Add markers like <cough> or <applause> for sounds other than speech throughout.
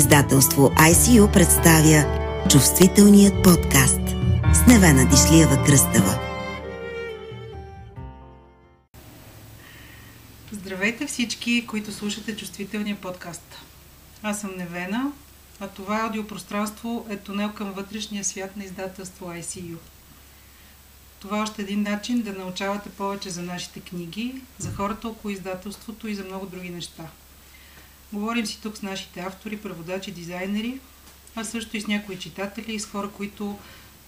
Издателство ICU представя Чувствителният подкаст с Невена Дишлиева Кръстева. Здравейте всички, които слушате Чувствителния подкаст. Аз съм Невена, а това аудиопространство е тунел към вътрешния свят на издателство ICU. Това е още един начин да научавате повече за нашите книги, за хората около издателството и за много други неща – Говорим си тук с нашите автори, преводачи, дизайнери, а също и с някои читатели и с хора, които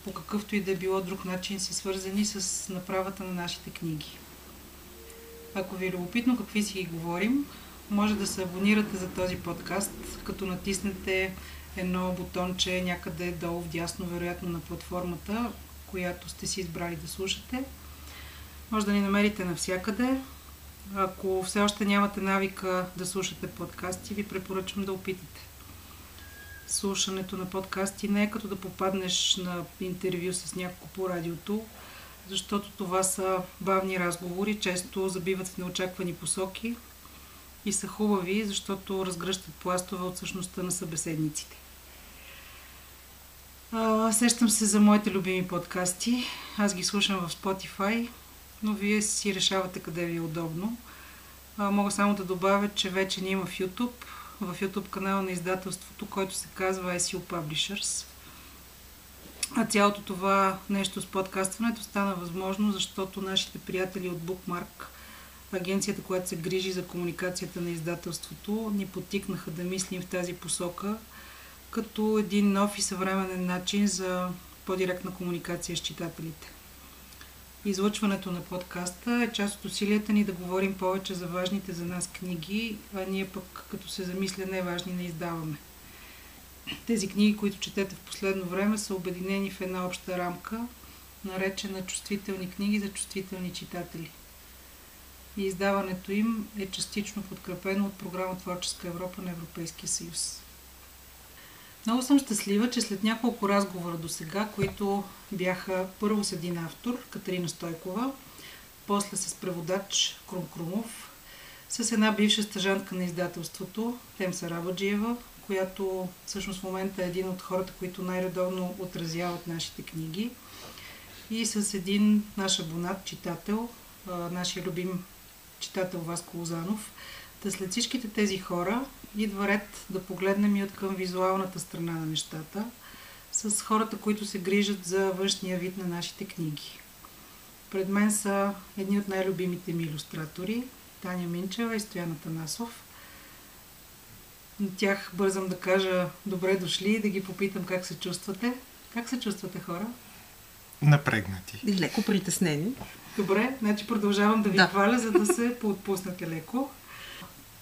по какъвто и да е било друг начин са свързани с направата на нашите книги. Ако ви е любопитно какви си ги говорим, може да се абонирате за този подкаст, като натиснете едно бутонче някъде долу в дясно, вероятно на платформата, която сте си избрали да слушате. Може да ни намерите навсякъде, ако все още нямате навика да слушате подкасти, ви препоръчвам да опитате. Слушането на подкасти не е като да попаднеш на интервю с някого по радиото, защото това са бавни разговори, често забиват в неочаквани посоки и са хубави, защото разгръщат пластове от същността на събеседниците. сещам се за моите любими подкасти. Аз ги слушам в Spotify – но вие си решавате къде ви е удобно. А, мога само да добавя, че вече ни има в YouTube, в YouTube канала на издателството, който се казва SEO Publishers. А цялото това нещо с подкастването стана възможно, защото нашите приятели от Bookmark, агенцията, която се грижи за комуникацията на издателството, ни потикнаха да мислим в тази посока, като един нов и съвременен начин за по-директна комуникация с читателите. Излъчването на подкаста е част от усилията ни да говорим повече за важните за нас книги, а ние пък като се замисля не-важни не издаваме. Тези книги, които четете в последно време, са обединени в една обща рамка, наречена Чувствителни книги за чувствителни читатели. И издаването им е частично подкрепено от програма Творческа Европа на Европейския съюз. Много съм щастлива, че след няколко разговора до сега, които бяха първо с един автор, Катерина Стойкова, после с преводач Крум Крумов, с една бивша стъжантка на издателството, Темса Рабаджиева, която всъщност в момента е един от хората, които най-редовно отразяват нашите книги, и с един наш абонат, читател, нашия любим читател Васко Лозанов. Та след всичките тези хора идва ред да погледнем и от към визуалната страна на нещата, с хората, които се грижат за външния вид на нашите книги. Пред мен са едни от най-любимите ми иллюстратори, Таня Минчева и Стояна Танасов. На тях бързам да кажа добре дошли и да ги попитам как се чувствате. Как се чувствате хора? Напрегнати. И леко притеснени. Добре, значи продължавам да ви да. хваля, за да се поотпуснете леко.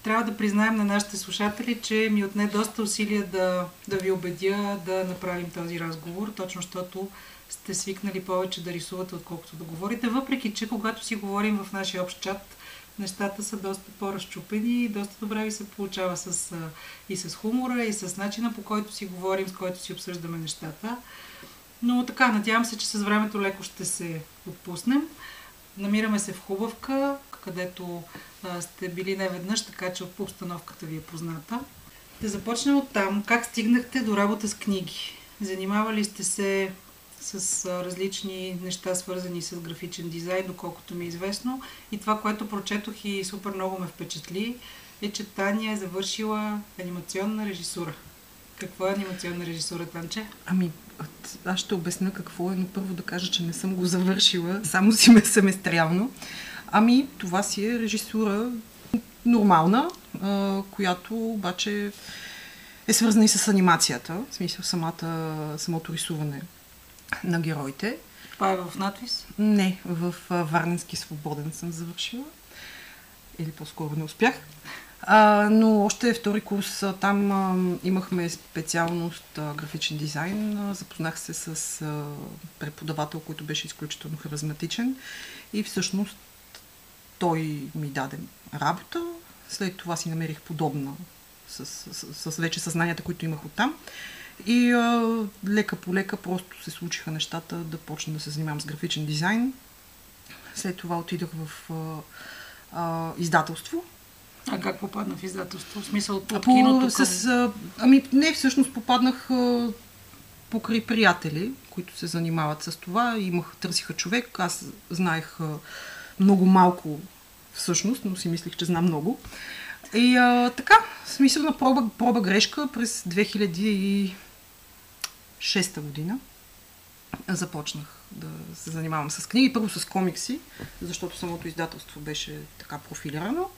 Трябва да признаем на нашите слушатели, че ми отне доста усилия да, да ви убедя да направим този разговор, точно защото сте свикнали повече да рисувате, отколкото да говорите, въпреки че когато си говорим в нашия общ чат, нещата са доста по-разчупени и доста добре ви се получава с, и с хумора, и с начина по който си говорим, с който си обсъждаме нещата. Но така, надявам се, че с времето леко ще се отпуснем. Намираме се в Хубавка, където сте били не веднъж, така че обстановката ви е позната. Да започнем от там. Как стигнахте до работа с книги? Занимавали сте се с различни неща, свързани с графичен дизайн, доколкото ми е известно. И това, което прочетох и супер много ме впечатли, е, че Таня е завършила анимационна режисура. Какво е анимационна режисура, Танче? Ами, аз ще обясня какво е, но първо да кажа, че не съм го завършила, само си ме семестрално. Ами, това си е режисура нормална, а, която обаче е свързана и с анимацията, в смисъл самата, самото рисуване на героите. Това е в надвис? Не, в Варненски свободен съм завършила. Или по-скоро не успях. А, но още втори курс там а, имахме специалност а, графичен дизайн. А, запознах се с а, преподавател, който беше изключително харизматичен и всъщност той ми даде работа. След това си намерих подобна с, с, с вече съзнанията, които имах оттам. И а, лека по лека просто се случиха нещата да почна да се занимавам с графичен дизайн. След това отидох в а, а, издателство. А как попадна в издателство? В смисъл от А киното по, с, а, ами не, всъщност попаднах а, покрай приятели, които се занимават с това. Имах, търсиха човек. Аз знаех а, много малко всъщност, но си мислих, че знам много. И а, така, смисъл на проба, проба грешка през 2006 година започнах да се занимавам с книги. Първо с комикси, защото самото издателство беше така профилирано.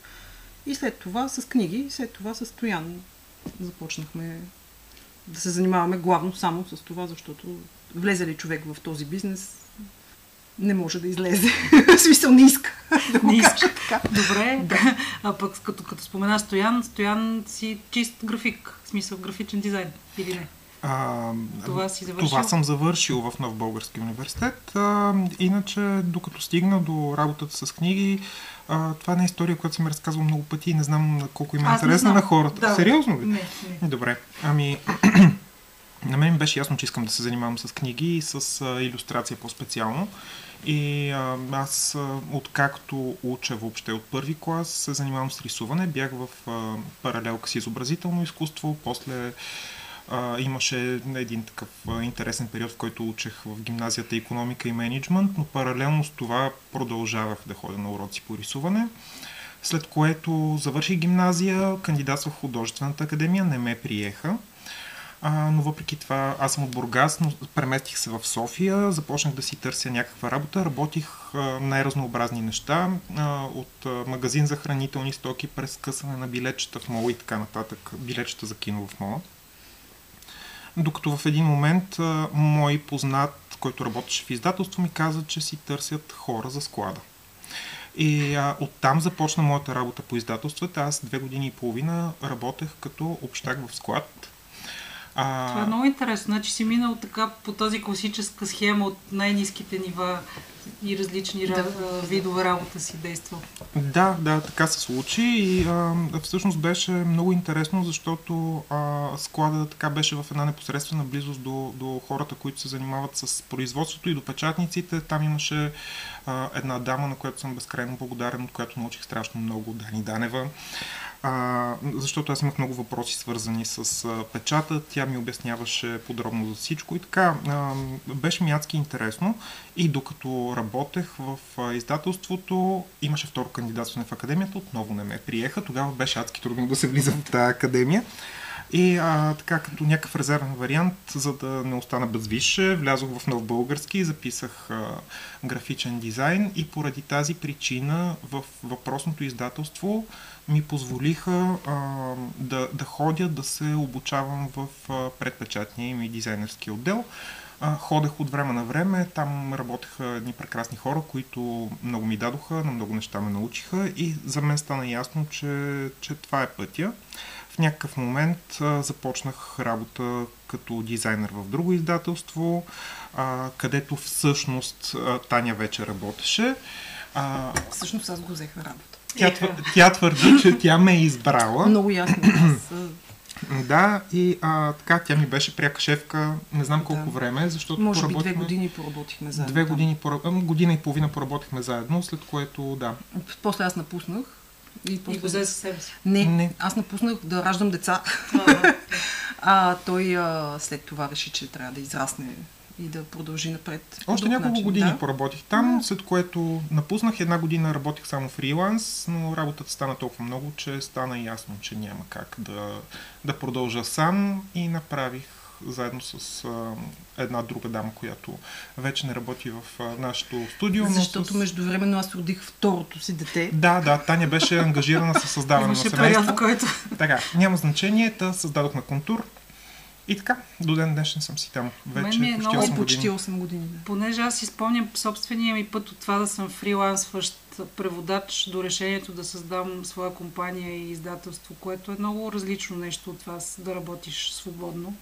И след това с книги, след това с Стоян започнахме да се занимаваме главно само с това, защото влезе ли човек в този бизнес, не може да излезе. <laughs> В смисъл не иска да го Не иска. кажа така. Добре, да. а пък като, като спомена Стоян, Стоян си чист график, в смисъл графичен дизайн, или не? А, Това си завършил? Това съм завършил в Нов Български университет. А, иначе, докато стигна до работата с книги, а, това не е история, която съм разказвал много пъти и не знам колко им е интересна на хората. Да. Сериозно ли? Не, не. Добре. Ами, на мен беше ясно, че искам да се занимавам с книги и с а, иллюстрация по-специално. И а, аз, откакто уча въобще от първи клас, се занимавам с рисуване. Бях в а, паралелка с изобразително изкуство, после а, имаше един такъв а, интересен период, в който учех в гимназията економика и менеджмент, но паралелно с това продължавах да ходя на уроци по рисуване. След което завърших гимназия, кандидатствах в художествената академия, не ме приеха. А, но въпреки това, аз съм от Бургас, но преместих се в София, започнах да си търся някаква работа, работих най-разнообразни неща, а, от а, магазин за хранителни стоки, през късане на билетчета в мола и така нататък, билетчета за кино в мола. Докато в един момент а, мой познат, който работеше в издателство, ми каза, че си търсят хора за склада. И а, оттам започна моята работа по издателствата. Аз две години и половина работех като общак в склад. А, Това е много интересно. Значи си минал така по тази класическа схема от най-низките нива и различни Да. видове работа си действал. Да, да, така се случи и а, всъщност беше много интересно, защото а, склада така беше в една непосредствена близост до, до хората, които се занимават с производството и до печатниците. Там имаше а, една дама, на която съм безкрайно благодарен, от която научих страшно много, Дани Данева. А, защото аз имах много въпроси свързани с а, печата, тя ми обясняваше подробно за всичко и така. А, беше ми адски интересно и докато работех в а, издателството, имаше второ кандидатстване в академията, отново не ме приеха. Тогава беше адски трудно да се влиза в тази академия. И а, така, като някакъв резервен вариант, за да не остана без висше, влязох в нов български записах а, графичен дизайн и поради тази причина в въпросното издателство ми позволиха а, да, да ходя, да се обучавам в предпечатния им и дизайнерски отдел. А, ходех от време на време, там работеха едни прекрасни хора, които много ми дадоха, на много неща ме научиха и за мен стана ясно, че, че това е пътя. В някакъв момент а, започнах работа като дизайнер в друго издателство, а, където всъщност а, Таня вече работеше. А, Всъщност аз го взех на работа. тя, твър, тя твърди, че тя ме е избрала. Много ясно. Аз, Да, и а, така, тя ми беше пряка шефка, не знам колко Да. време, защото може би две години поработихме заедно. Две години, пора- ам, година и половина поработихме заедно, след което, да. После аз напуснах. И, И го взе със себе си. Не, Не. аз напуснах да раждам деца. А <laughs> той а, след това реши, че трябва да израсне и да продължи напред. Още няколко начин, години да. поработих там, след което напуснах. Една година работих само фриланс, но работата стана толкова много, че стана ясно, че няма как да, да продължа сам и направих заедно с а, една друга дама, която вече не работи в а, нашото студио. Защото с... междувременно аз родих второто си дете. Да, да, Таня беше ангажирана с създаване на семейство. период, който... Така, няма значение, та създадохме контур. И така, до ден днешен съм си там. Мен Вече ми е почти много 8 Почти години. 8 години. Да. Понеже аз си спомням собствения ми път от това да съм фрилансващ преводач до решението да създам своя компания и издателство, което е много различно нещо от това с- да работиш свободно.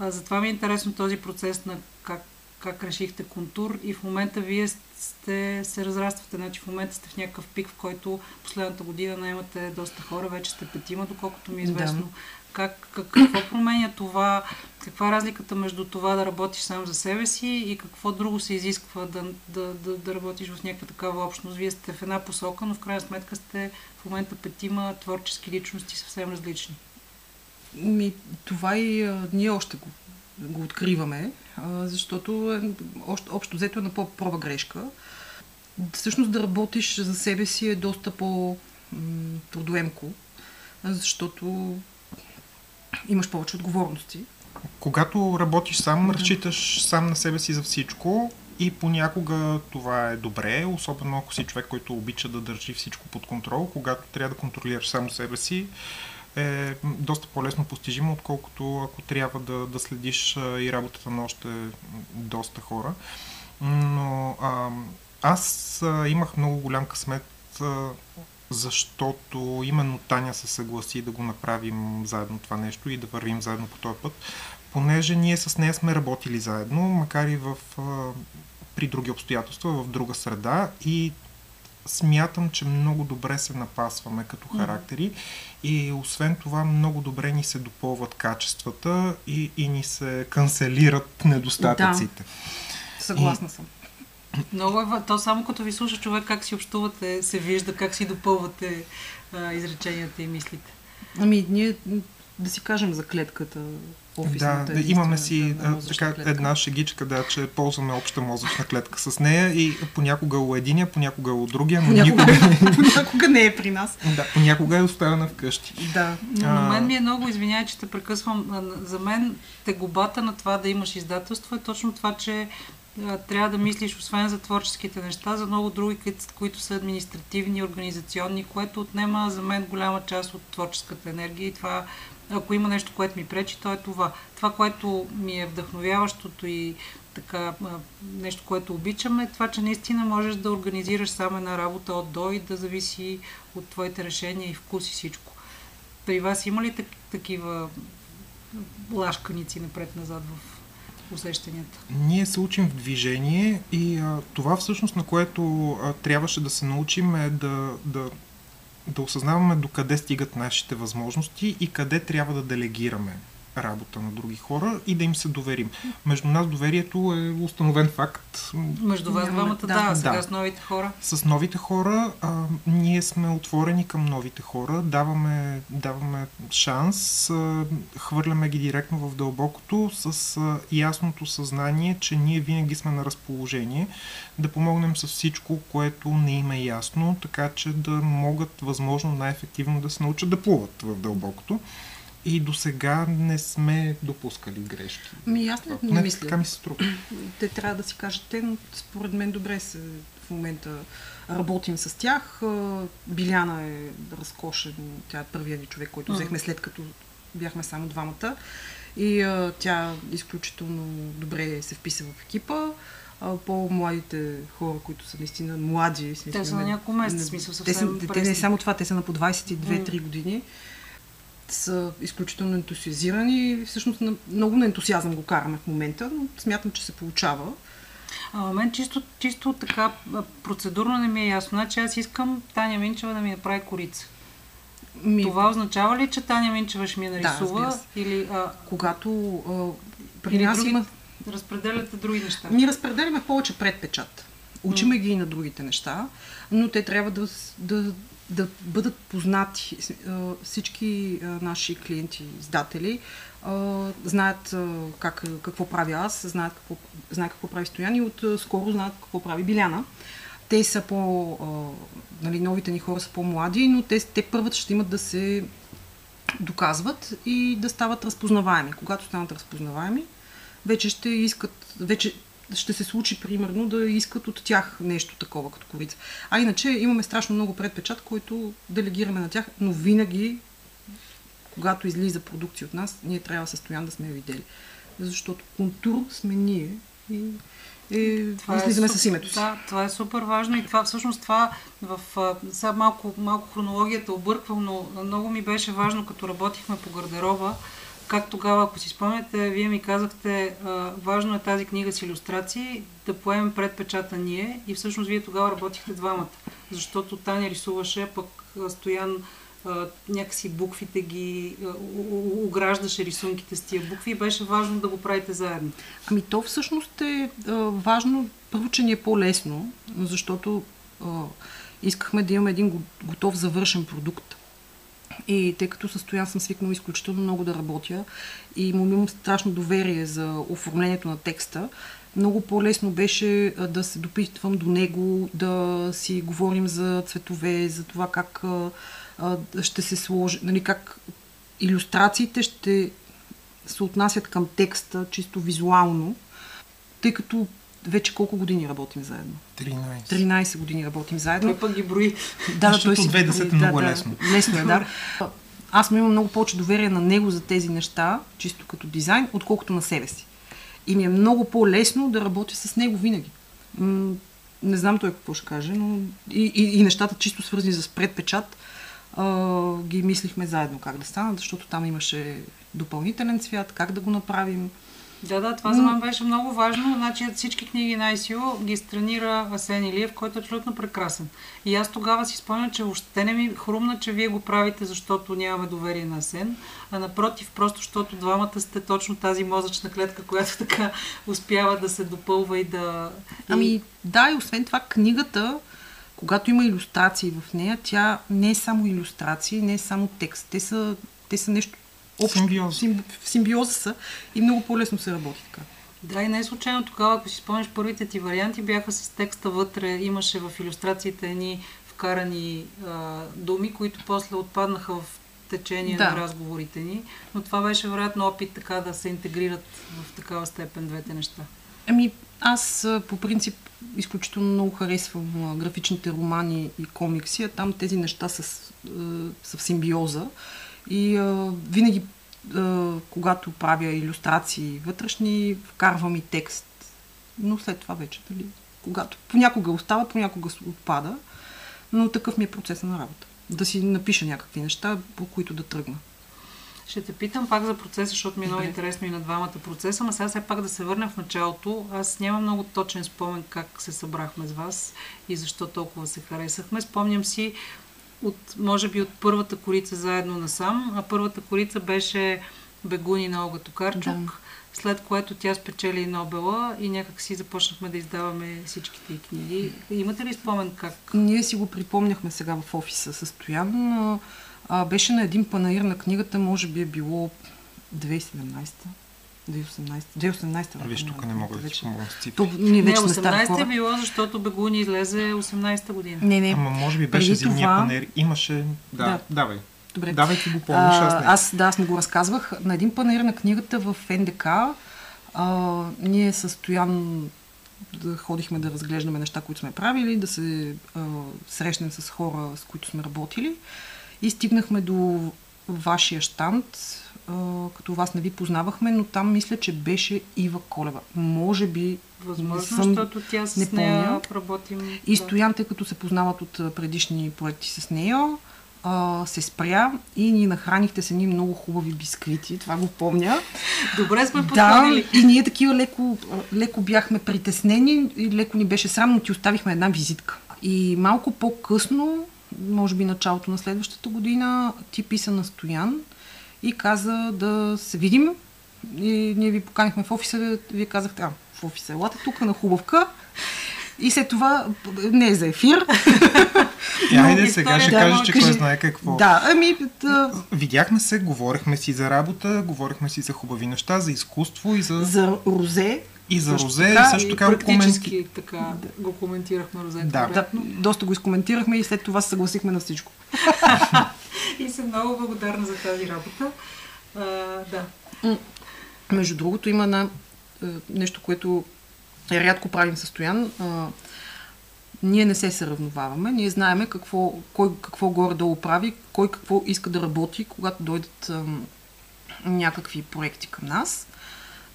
А, затова ми е интересно този процес на как, как решихте контур и в момента вие сте, се разраствате. Значи в момента сте в някакъв пик, в който последната година наемате доста хора, вече сте петима, доколкото ми е Да. известно. Как, как, какво променя това? Каква е разликата между това да работиш сам за себе си и какво друго се изисква да, да, да, да работиш в някаква такава общност? Вие сте в една посока, но в крайна сметка сте в момента петима творчески личности съвсем различни. Ми, това и а, ние още го, го откриваме, а, защото е, общо, общо взето е на по-проба грешка. Всъщност да работиш за себе си е доста по-трудоемко, защото имаш повече отговорности. Когато работиш сам, разчиташ сам на себе си за всичко и понякога това е добре, особено ако си човек, който обича да държи всичко под контрол. Когато трябва да контролираш само себе си, е доста по-лесно постижимо, отколкото ако трябва да, да следиш и работата на още доста хора. Но а, аз имах много голям късмет, защото именно Таня се съгласи да го направим заедно това нещо и да вървим заедно по този път, понеже ние с нея сме работили заедно, макар и в, при други обстоятелства, в друга среда и смятам, че много добре се напасваме като характери и освен това много добре ни се допълват качествата и, и ни се канцелират недостатъците. Да, съгласна и... съм. Много е, то само като ви слуша човек как си общувате, се вижда как си допълвате а, изреченията и мислите. Ами, ние да си кажем за клетката да, да имаме си да, така клетка. една шегичка, да, че ползваме обща мозъчна клетка с нея и понякога у единия, понякога у другия, но понякога, никога... <laughs> понякога не е при нас. Да, понякога е оставена вкъщи. Да. Но а... мен ми е много, извинявай, че те прекъсвам, за мен тегобата на това да имаш издателство е точно това, че трябва да мислиш, освен за творческите неща, за много други, които са административни, организационни, което отнема за мен голяма част от творческата енергия и това ако има нещо, което ми пречи, то е това. Това, което ми е вдъхновяващото и така нещо, което обичам е това, че наистина можеш да организираш само една работа от до и да зависи от твоите решения и вкус и всичко. При вас има ли такива лашканици напред-назад в усещанията? Ние се учим в движение и а, това всъщност, на което а, трябваше да се научим е да, да да осъзнаваме докъде стигат нашите възможности и къде трябва да делегираме работа на други хора и да им се доверим. Между нас доверието е установен факт. Между вас двамата, да, да, сега да. с новите хора. С новите хора а, ние сме отворени към новите хора, даваме, даваме шанс, а, хвърляме ги директно в дълбокото с а, ясното съзнание, че ние винаги сме на разположение да помогнем с всичко, което не им е ясно, така че да могат възможно най-ефективно да се научат да плуват в дълбокото. И до сега не сме допускали грешки. Ми аз не, не мисля. Така ми се струва. <clears throat> Те трябва да си кажат, те, но според мен добре се в момента работим с тях. Биляна е разкошен, тя е първият ни човек, който взехме след като бяхме само двамата. И а, тя изключително добре се вписа в екипа. А, по-младите хора, които са наистина млади. Смисъл, те са на няколко месеца, смисъл съвсем те, те не е само това, те са на по 22-3 години са изключително ентусиазирани и всъщност много на ентусиазъм го караме в момента, но смятам, че се получава. А, мен чисто, чисто така процедурно не ми е ясно. Значи аз искам Таня Минчева да ми направи корица. Ми... Това означава ли, че Таня Минчева ще ми я нарисува? Да, или, а... Когато а, при или нас други... има... Разпределяте други неща? Ние разпределяме повече предпечат. Учиме ги и на другите неща, но те трябва да, да, да бъдат познати. Всички наши клиенти, издатели, знаят как, какво прави аз, знаят какво, знаят какво прави Стоян и от скоро знаят какво прави Биляна. Те са по... Нали, новите ни хора са по-млади, но те, те първата ще имат да се доказват и да стават разпознаваеми. Когато станат разпознаваеми, вече ще искат, вече ще се случи, примерно, да искат от тях нещо такова като корица. А иначе имаме страшно много предпечат, който делегираме на тях, но винаги, когато излиза продукция от нас, ние трябва състоян да сме я видели. Защото контур сме ние и и това излизаме е, с името си. Да, това е супер важно и това всъщност това в сега малко, малко хронологията обърквам, но много ми беше важно, като работихме по гардероба, как тогава, ако си спомняте, вие ми казахте, а, важно е тази книга с иллюстрации да поемем предпечата ние и всъщност вие тогава работихте двамата, защото Таня рисуваше, пък Стоян а, някакси буквите ги ограждаше рисунките с тия букви и беше важно да го правите заедно. Ами то всъщност е а, важно, първо, че ни е по-лесно, защото а, искахме да имаме един готов завършен продукт. И тъй като състоян съм свикнала изключително много да работя и му имам страшно доверие за оформлението на текста, много по-лесно беше да се допитвам до него, да си говорим за цветове, за това как ще се сложи, нали, как иллюстрациите ще се отнасят към текста чисто визуално, тъй като вече колко години работим заедно? 13. 13 години работим заедно. Той пък ги брои. Да, да, той си 2010 е да, много да, лесно. Лесно е, да. Аз му имам много повече доверие на него за тези неща, чисто като дизайн, отколкото на себе си. И ми е много по-лесно да работя с него винаги. М- не знам той какво ще каже, но и, и, и нещата чисто свързани с предпечат а, ги мислихме заедно как да станат, защото там имаше допълнителен цвят, как да го направим. Да, да, това за мен беше много важно. Значи всички книги на ICO ги странира Асен Илиев, който е абсолютно прекрасен. И аз тогава си спомням, че въобще не ми хрумна, че вие го правите, защото нямаме доверие на Асен, а напротив, просто защото двамата сте точно тази мозъчна клетка, която така успява да се допълва и да... Ами да, и освен това книгата, когато има иллюстрации в нея, тя не е само иллюстрации, не е само текст. Те са, те са нещо Симби, в симбиоза са и много по-лесно се работи така. Да, и не е случайно тогава, ако си спомняш, първите ти варианти бяха с текста вътре, имаше в иллюстрациите едни вкарани а, думи, които после отпаднаха в течение да. на разговорите ни, но това беше вероятно опит така да се интегрират в такава степен двете неща. Ами, аз по принцип изключително много харесвам графичните романи и комикси, а там тези неща са, са в симбиоза. И а, винаги, а, когато правя иллюстрации вътрешни, вкарвам и текст. Но след това вече, дали, когато понякога остава, понякога отпада, но такъв ми е процес на работа. Да си напиша някакви неща, по които да тръгна. Ще те питам пак за процеса, защото ми е много интересно и на двамата процеса, но сега все пак да се върнем в началото. Аз нямам много точен спомен как се събрахме с вас и защо толкова се харесахме. Спомням си от, може би от първата корица заедно насам, а първата корица беше Бегуни на Олга Токарчук, да. след което тя спечели Нобела и някак си започнахме да издаваме всичките книги. Имате ли спомен как? Ние си го припомняхме сега в офиса със Стоян, но а, беше на един панаир на книгата, може би е било 2017 2018. 2018 Виж, тук не мога да ти помогна с цифри. Не, не 18 е било, защото Бегуни излезе 18-та година. Не, не. Ама може би беше зимния това... панер. Имаше... Да, да. давай. Добре. Давай ти го помниш, аз не. Аз, да, аз не го разказвах. На един панер на книгата в НДК а, ние с Стоян да ходихме да разглеждаме неща, които сме правили, да се а, срещнем с хора, с които сме работили. И стигнахме до вашия штант, като вас не ви познавахме, но там мисля, че беше Ива Колева. Може би... Възможно, съм, защото тя с не нея работим. И. Стоян, тъй като се познават от предишни проекти с нея, а, се спря и ни нахранихте с едни много хубави бисквити, това го помня. Добре сме подходили. Да, и ние такива леко, леко бяхме притеснени и леко ни беше срамно, ти оставихме една визитка. И малко по-късно, може би началото на следващата година, ти писа на Стоян, и каза да се видим. И ние ви поканихме в офиса, вие казахте, а, в офиса, елате тук на хубавка. И след това не е за ефир. <laughs> Айде сега ще да, кажеш, че кажи... кой знае какво. Да, ами... Да... Видяхме се, говорихме си за работа, говорихме си за хубави неща, за изкуство и за... За розе. И за розе, така, и също така го, коменти... така го коментирахме розе. Да. да, доста го изкоментирахме и след това се съгласихме на всичко. <laughs> и съм много благодарна за тази работа. А, да. Между другото, има на нещо, което е рядко правим състоян. А, ние не се съравноваваме, ние знаеме какво, кой какво горе-долу прави, кой какво иска да работи, когато дойдат а, някакви проекти към нас.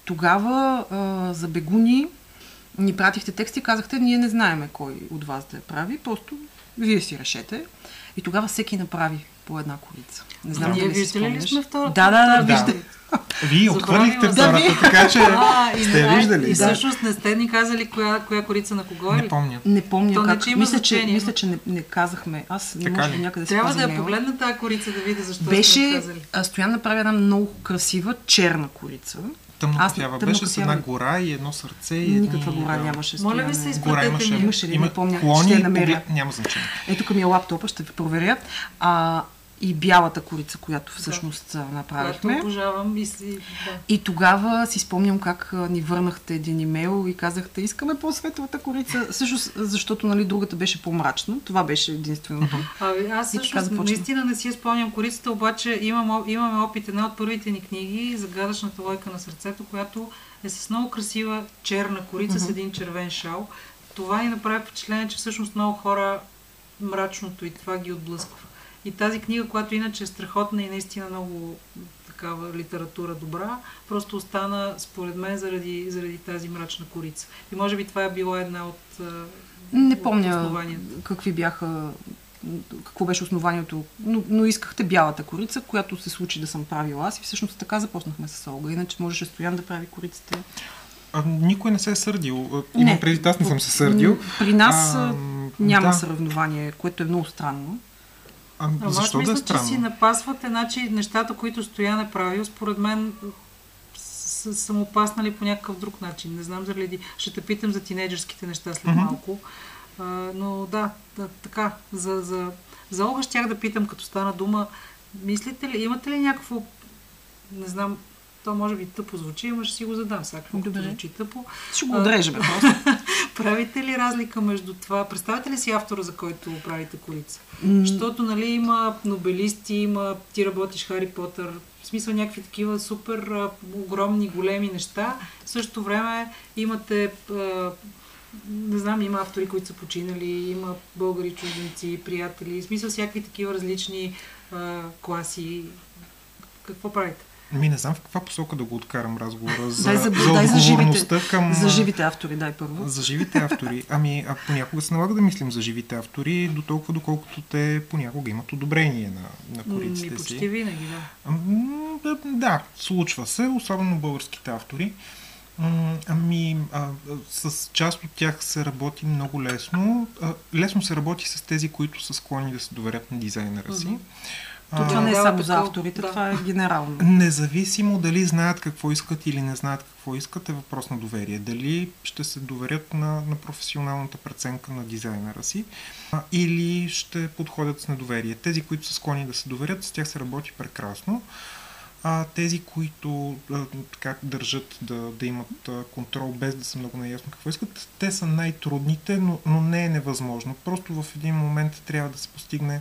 Тогава а, за бегуни ни пратихте тексти и казахте, ние не знаеме кой от вас да я прави, просто вие си решете. И тогава всеки направи по една корица. Не знам дали си спомняш. ли сме втората? Да, да, да, вижте. Вие отхвърлихте втората, така че а, сте и, виждали. И всъщност не сте ни казали коя, коя корица на кого е Не помня. Не помня То как. Не, мисля, че, мисля, че не, не казахме. Аз не може ли? някъде Трябва да я погледна тази корица да видя защо Беше, сте Стоян направи една много красива черна корица Тъмно Аз- кафява тъмно беше с една гора и едно сърце. И Никаква гора нямаше. Моля ви се, Гора изпратете имаше. Имаше ли? Има Не помня. клони, Ще я намеря. поглед- Няма значение. Ето тук ми е лаптопа, ще ви проверя. А, и бялата корица, която всъщност да. Която направихме. обожавам и си... Да. И тогава си спомням как ни върнахте един имейл и казахте, искаме по-светлата корица, също защото нали, другата беше по-мрачна. Това беше единственото. <laughs> Ами, аз започна. наистина не си я спомням корицата, обаче имам, имаме опит. Една от първите ни книги, Загадъчната лойка на сърцето, която е с много красива черна корица с един червен шал. Това ни направи впечатление, че всъщност много хора мрачното и това ги отблъсква. И тази книга, която иначе е страхотна и наистина много такава литература добра, просто остана според мен заради, заради тази мрачна корица. И може би това е било една от Не от помня какви бяха, какво беше основанието, но, но искахте бялата корица, която се случи да съм правила аз и всъщност така започнахме с Олга. Иначе можеше Стоян да прави кориците. А, никой не се е сърдил. Имам преди, аз не съм се сърдил. При нас а, няма да. съревнование, което е много странно. А, Ама аз защо мисля, да е че странно? си напасвате значи, нещата, които Стоян е правил, според мен с- са му паснали по някакъв друг начин. Не знам заради... Ще те питам за тинейджърските неща след Мгм. малко. А, но да, да, така. За, за, за Олга щях да питам, като стана дума, мислите ли, имате ли някакво, не знам, то може би тъпо звучи, ама ще си го задам сега, Добре. звучи тъпо. Ще го отрежем просто. <laughs> Правите ли разлика между това? Представете ли си автора, за който правите корица? М, Защото, нали, има нобелисти, има, ти работиш Хари Потър, в смисъл някакви такива супер а, огромни, големи неща. В същото време имате, а, не знам, има автори, които са починали, има българи, чужденци, приятели, в смисъл всякакви такива различни а, класи. Какво правите? Ми не знам в каква посока да го откарам разговора за, Дай за- за дай за живите- към... За живите автори, дай първо. За живите автори. Ами, а понякога се налага да мислим за живите автори, до толкова доколкото те понякога имат одобрение на, на Ми, кориците почти си. винаги, да. Да, да, случва се, особено българските автори. Ами, а, с част от тях се работи много лесно. А, лесно се работи с тези, които са склонни да се доверят на дизайнера си. Мгм. То това не е само за авторите, да. това е генерално. Независимо дали знаят какво искат или не знаят какво искат, е въпрос на доверие. Дали ще се доверят на, на професионалната преценка на дизайнера си а, или ще подходят с недоверие. Тези, които са склонни да се доверят, с тях се работи прекрасно. А тези, които а, така държат да, да имат а, контрол без да са много наясно какво искат, те са най-трудните, но, но не е невъзможно. Просто в един момент трябва да се постигне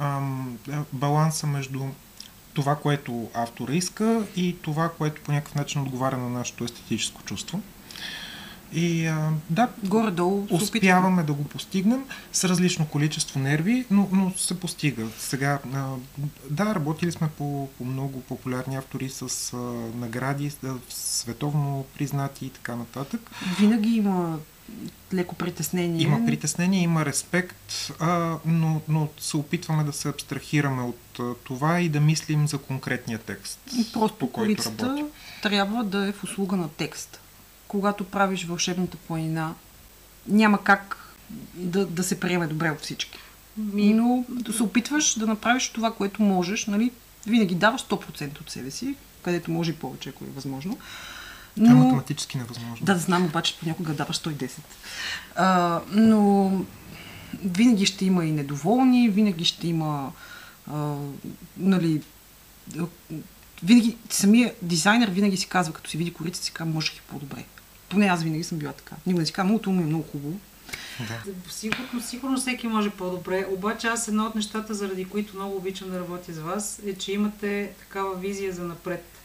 ам, а, баланса между това, което автора иска и това, което по някакъв начин отговаря на нашето естетическо чувство. И а, да, Горе-долу успяваме да го постигнем с различно количество нерви, но, но се постига. Сега, а, да, работили сме по, по много популярни автори с а, награди, световно признати и така нататък. Винаги има леко притеснение. Има притеснение, има респект, а, но, но се опитваме да се абстрахираме от а, това и да мислим за конкретния текст, И Просто по който работим. трябва да е в услуга на текст. Когато правиш вълшебната планина, няма как да, да се приеме добре от всички. Ми, Но да се опитваш да направиш това, което можеш, нали? Винаги даваш 100% от себе си, където може и повече, ако е възможно. Това е Но... математически невъзможно. Да, знам, обаче понякога даваш 110. А, но винаги ще има и недоволни, винаги ще има а, нали, винаги, самия дизайнер винаги си казва, като си види корицата, си казва, можех и по-добре. Поне аз винаги съм била така. Никога не си казва, много тумно е много хубаво. Да. Сигурно, сигурно всеки може по-добре, обаче аз едно от нещата, заради които много обичам да работя с вас, е, че имате такава визия за напред.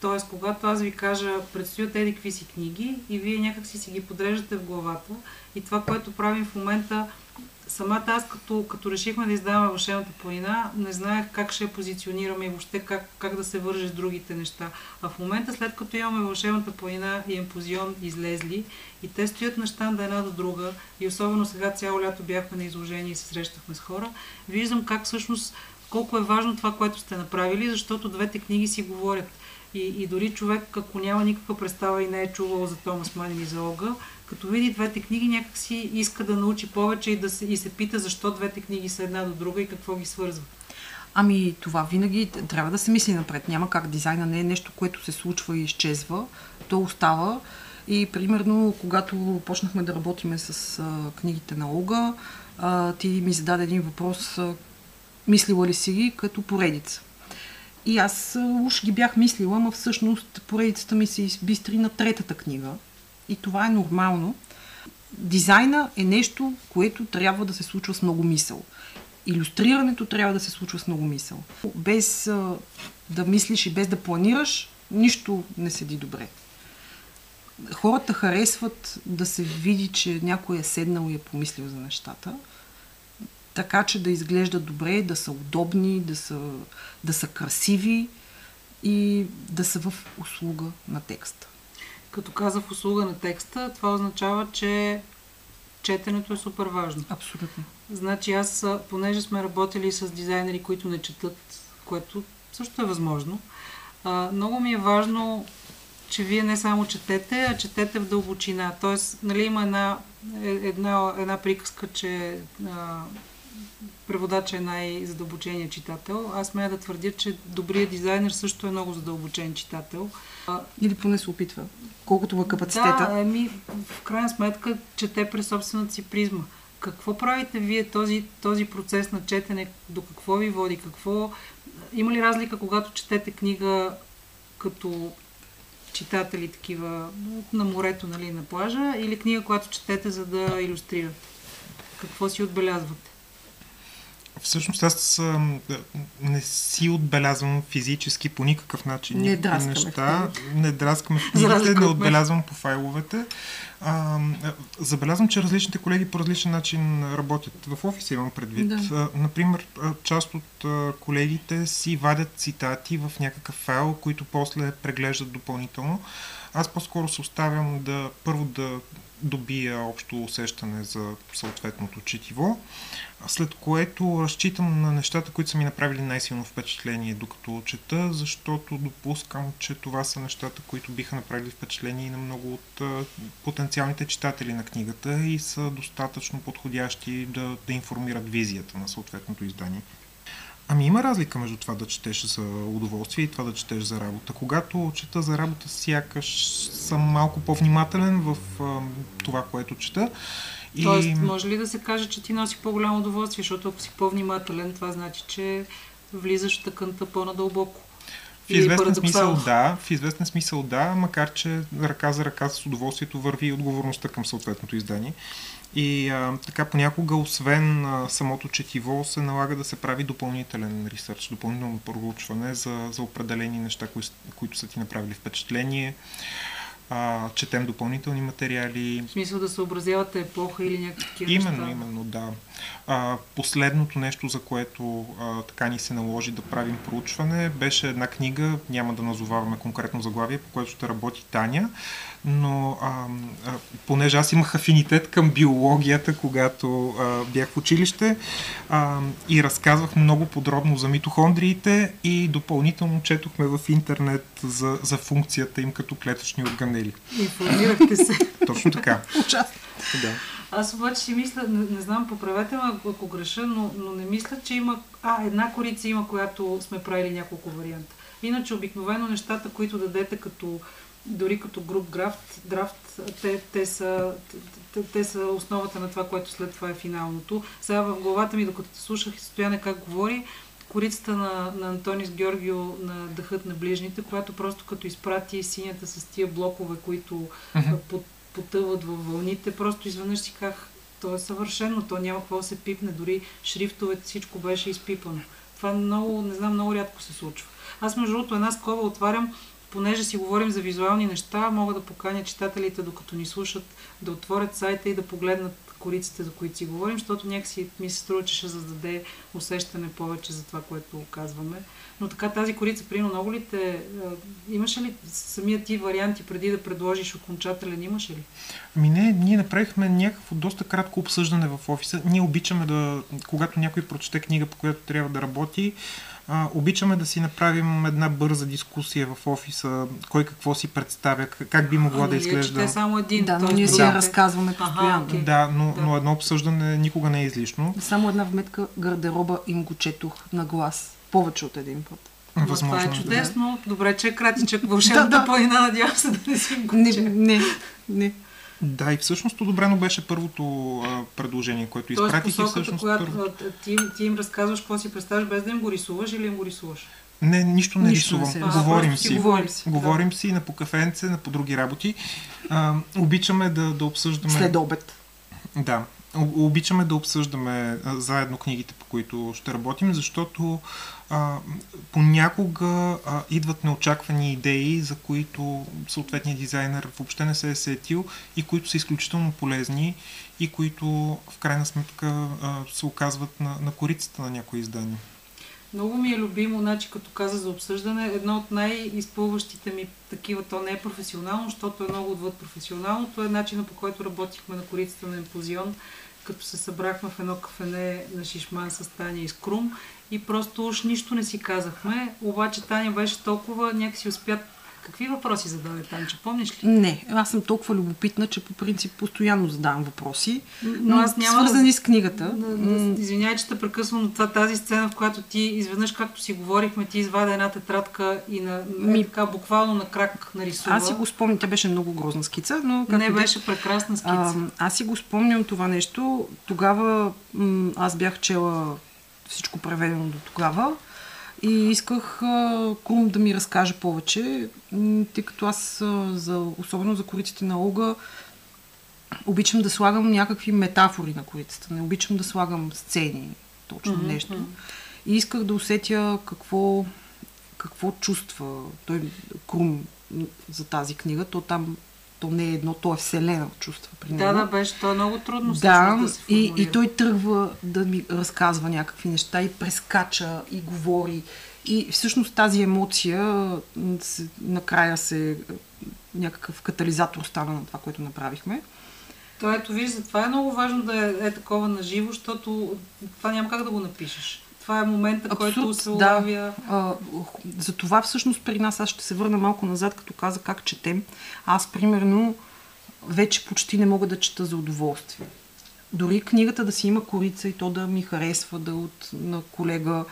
Тоест, когато аз ви кажа, предстоят еди какви си книги и вие някак си си ги подреждате в главата и това, което правим в момента, самата аз, като, като решихме да издаваме Вълшебната планина, не знаех как ще я позиционираме и въобще как, как да се върже с другите неща. А в момента, след като имаме Вълшебната планина и Емпозион излезли, и те стоят на щанда една до друга, и особено сега цяло лято бяхме на изложение и се срещахме с хора, виждам как всъщност колко е важно това, което сте направили, защото двете книги си говорят. И, и дори човек, ако няма никаква представа и не е чувал за Томас Манин и за Олга, като види двете книги, някак си иска да научи повече и, да се, и се пита защо двете книги са една до друга и какво ги свързва. Ами това винаги трябва да се мисли напред. Няма как дизайна не е нещо, което се случва и изчезва. То остава. И примерно, когато почнахме да работиме с а, книгите на Олга, а, ти ми зададе един въпрос, а, мислила ли си ги като поредица? И аз уж ги бях мислила, но всъщност поредицата ми се избистри на третата книга. И това е нормално. Дизайна е нещо, което трябва да се случва с много мисъл. Илюстрирането трябва да се случва с много мисъл. Без да мислиш и без да планираш, нищо не седи добре. Хората харесват да се види, че някой е седнал и е помислил за нещата, така че да изглеждат добре, да са удобни, да са, да са красиви и да са в услуга на текста. Като каза в услуга на текста, това означава, че четенето е супер важно. Абсолютно. Значи аз, понеже сме работили с дизайнери, които не четат, което също е възможно, а, много ми е важно, че вие не само четете, а четете в дълбочина. Тоест, нали, има една, е, една, една приказка, че а, преводач е най-задълбоченият читател. Аз смея да твърдя, че добрият дизайнер също е много задълбочен читател. Или поне се опитва, колкото е капацитета. Да, еми, в крайна сметка чете през собствената си призма. Какво правите вие този, този процес на четене? До какво ви води? Какво... Има ли разлика, когато четете книга като читатели такива на морето, нали, на плажа, или книга, която четете, за да иллюстрирате? Какво си отбелязвате? Всъщност аз не си отбелязвам физически по никакъв начин не драскаме неща. Не драскаме в книгите, не отбелязвам по файловете. А, забелязвам, че различните колеги по различен начин работят. В офиса имам предвид. Да. Например, част от колегите си вадят цитати в някакъв файл, които после преглеждат допълнително. Аз по-скоро се оставям да първо да добия общо усещане за съответното четиво, след което разчитам на нещата, които са ми направили най-силно впечатление докато чета, защото допускам, че това са нещата, които биха направили впечатление и на много от потенциалните читатели на книгата и са достатъчно подходящи да, да информират визията на съответното издание. Ами има разлика между това да четеш за удоволствие и това да четеш за работа. Когато чета за работа, сякаш съм малко по-внимателен в а, това, което чета. И... Тоест, може ли да се каже, че ти носи по-голямо удоволствие, защото ако си по-внимателен, това значи, че влизаш в тъканта по-надълбоко. В известен смисъл да, в известен смисъл да, макар че ръка за ръка с удоволствието върви и отговорността към съответното издание. И а, така понякога, освен а, самото четиво, се налага да се прави допълнителен ресърч, допълнително проучване за, за определени неща, кои, които са ти направили впечатление. А, четем допълнителни материали. В смисъл да съобразявате епоха или някакви Именно, неща. именно, да. А, последното нещо, за което а, така ни се наложи да правим проучване, беше една книга, няма да назоваваме конкретно заглавие, по което ще работи Таня, но а, а, понеже аз имах афинитет към биологията, когато а, бях в училище а, и разказвах много подробно за митохондриите и допълнително четохме в интернет за, за функцията им като клетъчни органели. Информирахте се. Точно така. Да. Аз обаче си мисля, не, не знам, поправете ме ако греша, но, но не мисля, че има... А, една корица има, която сме правили няколко варианта. Иначе обикновено нещата, които дадете като дори като груп драфт, драфт те, те, са, те, те са основата на това, което след това е финалното. Сега в главата ми, докато те слушах и Стояне как говори, корицата на, на Антонис Георгио на Дъхът на ближните, която просто като изпрати синята с тия блокове, които mm-hmm. под, потъват във вълните, просто изведнъж си казах, то е съвършено, то няма какво да се пипне, дори шрифтовете, всичко беше изпипано. Това много, не знам, много рядко се случва. Аз между другото една скоба отварям, понеже си говорим за визуални неща, мога да поканя читателите, докато ни слушат, да отворят сайта и да погледнат кориците, за които си говорим, защото някакси ми се струва, че ще създаде усещане повече за това, което казваме. Но така тази корица, прино много ли те... Имаше ли самия ти варианти преди да предложиш окончателен? Имаше ли? Ми не, ние направихме някакво доста кратко обсъждане в офиса. Ние обичаме да, когато някой прочете книга, по която трябва да работи, а, обичаме да си направим една бърза дискусия в офиса, кой какво си представя, как би могла а, да изглежда. Е само един. Да, но ние си я разказваме постоянно. Okay. Да, но, да. но едно обсъждане никога не е излишно. Само една вметка гардероба им го четох на глас повече от един път. Възможно това е да. чудесно. Добре, че е кратичък вълшебната да, Да, да. планина, надявам се да не си го Не, не, не. Да, и всъщност одобрено беше първото а, предложение, което Тоест изпратих и посоката, всъщност която първо... а, ти, ти им разказваш какво си представяш, без да им го рисуваш или им го рисуваш? Не, нищо не Нищо не рисувам. се рисува. Говорим си. Говорим си. Говорим си на по кафенце, на по други работи. А, обичаме да, да обсъждаме... След обед. Да. Обичаме да обсъждаме а, заедно книгите, по които ще работим, защото а, понякога а, идват неочаквани идеи, за които съответният дизайнер въобще не се е сетил и които са изключително полезни и които в крайна сметка а, се оказват на, на корицата на някои издания. Много ми е любимо, значи като каза за обсъждане, едно от най-изпълващите ми такива, то не е професионално, защото е много отвъд професионално, то е начина по който работихме на корицата на Емпозион, като се събрахме в едно кафене на Шишман с Таня и с Крум и просто уж нищо не си казахме, обаче Таня беше толкова, някакси успя... Какви въпроси зададе Танча, помниш ли? Не, аз съм толкова любопитна, че по принцип постоянно задавам въпроси, Но аз няма да- свързани с книгата. Да, да, извинявай, че те прекъсвам, но това, тази сцена, в която ти изведнъж, както си говорихме, ти извади една тетрадка и на, Ми- е, така, буквално на крак нарисува. Аз си го спомням, тя беше много грозна скица, но както Не да е. беше прекрасна скица. А, аз си го спомням това нещо. Тогава м- аз бях чела всичко преведено до тогава и исках Крум да ми разкаже повече, тъй като аз, за, особено за кориците на Олга, обичам да слагам някакви метафори на корицата. Не обичам да слагам сцени, точно Мгм, нещо. И исках да усетя какво, какво чувства той Крум за тази книга. То там то не е едно, то е вселена чувства при него. Да, да, беше. То е много трудно Да, да се и, и той тръгва да ми разказва някакви неща и прескача и говори. И всъщност тази емоция накрая се някакъв катализатор стана на това, което направихме. То ето виж, затова е много важно да е, е такова наживо, защото това няма как да го напишеш. Това е момента, който Абсурд, се да. улавя. А, за това всъщност при нас, аз ще се върна малко назад, като каза как четем. Аз, примерно, вече почти не мога да чета за удоволствие. Дори книгата да си има корица и то да ми харесва, да от на колега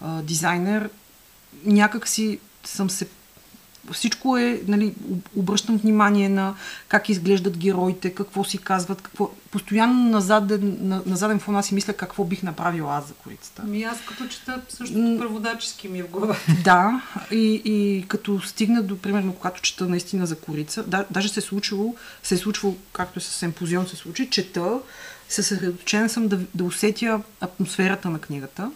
а, дизайнер, някак си съм се всичко е, нали, об- обръщам внимание на как изглеждат героите, какво си казват, какво... Постоянно на заден, на, на заден фон аз си мисля какво бих направила аз за корицата. Ами аз като чета, също преводачески ми е в глава. Да, и, и като стигна до, примерно, когато чета наистина за корица, да, даже се е случило, се е случвало, както и с емпозион се случи, чета, съсредоточен съм да, да усетя атмосферата на книгата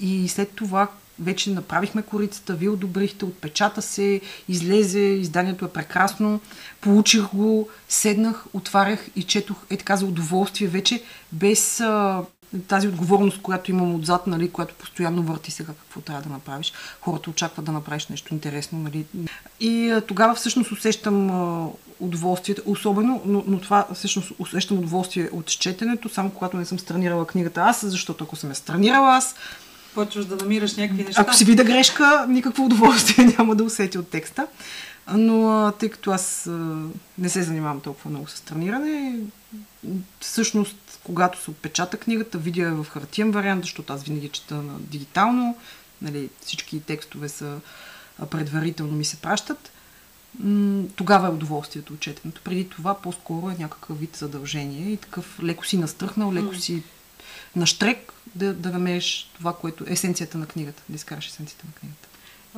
и след това вече направихме корицата, вие одобрихте, отпечата се, излезе, изданието е прекрасно, получих го, седнах, отварях и четох е така за удоволствие вече, без а, тази отговорност, която имам отзад, нали, която постоянно върти сега какво трябва да направиш. Хората очакват да направиш нещо интересно. Нали. И а, тогава всъщност усещам а, удоволствието, особено, но, но това всъщност усещам удоволствие от четенето, само когато не съм странирала книгата аз, защото ако съм я странирала аз, Почваш да намираш някакви неща. ако си видя грешка, никакво удоволствие <laughs> няма да усети от текста. Но тъй като аз не се занимавам толкова много с трениране, всъщност, когато се отпечата книгата, видя я в хартиен вариант, защото аз винаги чета на дигитално, нали, всички текстове са предварително ми се пращат, тогава е удоволствието от четенето. Преди това по-скоро е някакъв вид задължение и такъв леко си настръхнал, леко си на штрек да, да намериш това, което есенцията на книгата, да изкараш есенцията на книгата.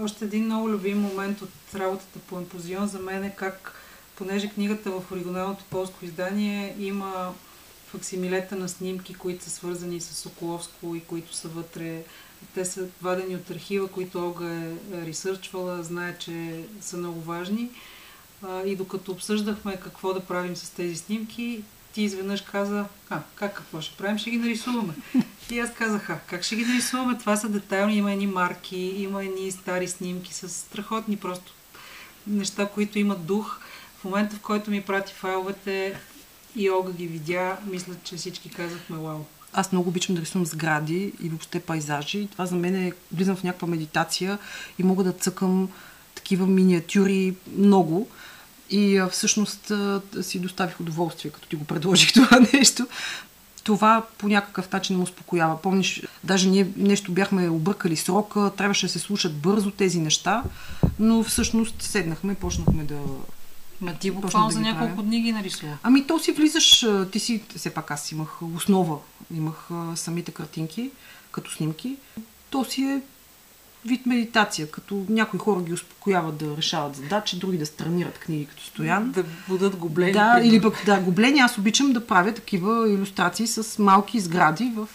Още един много любим момент от работата по Емпозион за мен е как, понеже книгата в оригиналното полско издание има факсимилета на снимки, които са свързани с Соколовско и които са вътре. Те са вадени от архива, които Олга е е ресърчвала, знае, че са много важни. И докато обсъждахме какво да правим с тези снимки, ти изведнъж каза, а, как какво ще правим? Ще ги нарисуваме. И аз казах, а, как ще ги нарисуваме? Това са детайлни, има едни марки, има едни стари снимки с страхотни просто неща, които имат дух. В момента, в който ми прати файловете и Олга ги видя, мисля, че всички казахме вау. Аз много обичам да рисувам сгради и въобще пейзажи. Това за мен е, влизам в някаква медитация и мога да цъкам такива миниатюри много. И всъщност си доставих удоволствие, като ти го предложих <laughs> това нещо. Това по някакъв начин ме успокоява. Помниш, Даже ние нещо бяхме объркали срока, трябваше да се слушат бързо тези неща, но всъщност седнахме и почнахме да... Ма ти буквално да за няколко правя. дни ги нарисува. Ами то си влизаш, ти си, все пак аз имах основа, имах самите картинки, като снимки. То си е вид медитация, като някои хора ги успокояват да решават задачи, други да странират книги като стоян. Да будат гоблени. Да, или пък да, гоблени. Аз обичам да правя такива иллюстрации с малки сгради в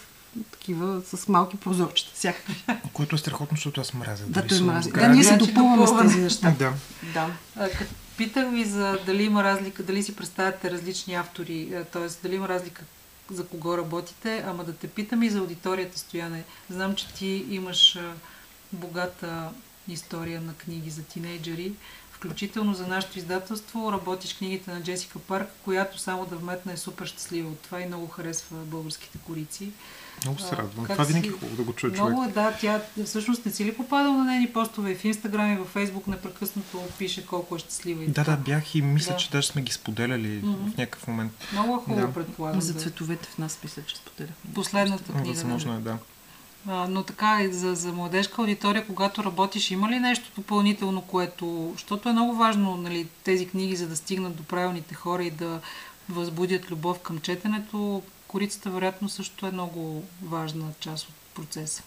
такива с малки прозорчета. Всякакви. Което е страхотно, защото аз мразя. Да, да той рисувам мрази. Да, ние се Значи допълваме с тези неща. Да. Да. Питах ви за дали има разлика, дали си представяте различни автори, т.е. дали има разлика за кого работите, ама да те питам и за аудиторията, Стояне. Знам, че ти имаш богата история на книги за тинейджери, включително за нашето издателство. Работиш книгите на Джесика Парк, която само да вметна е супер щастлива от това и много харесва българските корици. Много се радвам. Това винаги е си- хубаво да го чуе човек. Много е, да. Тя всъщност не си ли попадал на нейни постове и в Инстаграм и в Фейсбук непрекъснато пише колко е щастлива и Да, да, бях и мисля, Да. че даже сме ги споделяли Мгм. в някакъв момент. Много е хубаво, Да. предполагам. За да. цветовете в нас мисля, че споделяхме. Последната книга. Възможно е, да. А, но така за, за младежка аудитория, когато работиш, има ли нещо допълнително, което... Защото е много важно нали, тези книги, за да стигнат до правилните хора и да възбудят любов към четенето. Корицата, вероятно, също е много важна част от процеса.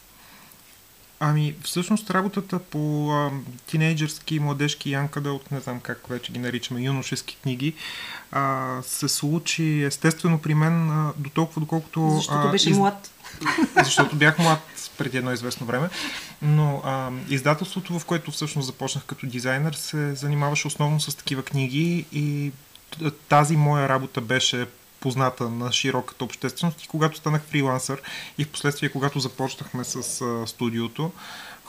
Ами, всъщност работата по а, тинейджърски, младежки янкада от не знам как вече ги наричаме, юношески книги, а, се случи естествено при мен а, до толкова, доколкото... Защото а, беше из- млад. <laughs> защото бях млад преди едно известно време, но а, издателството, в което всъщност започнах като дизайнер, се занимаваше основно с такива книги и тази моя работа беше позната на широката общественост и когато станах фрилансър и в последствие, когато започнахме с а, студиото,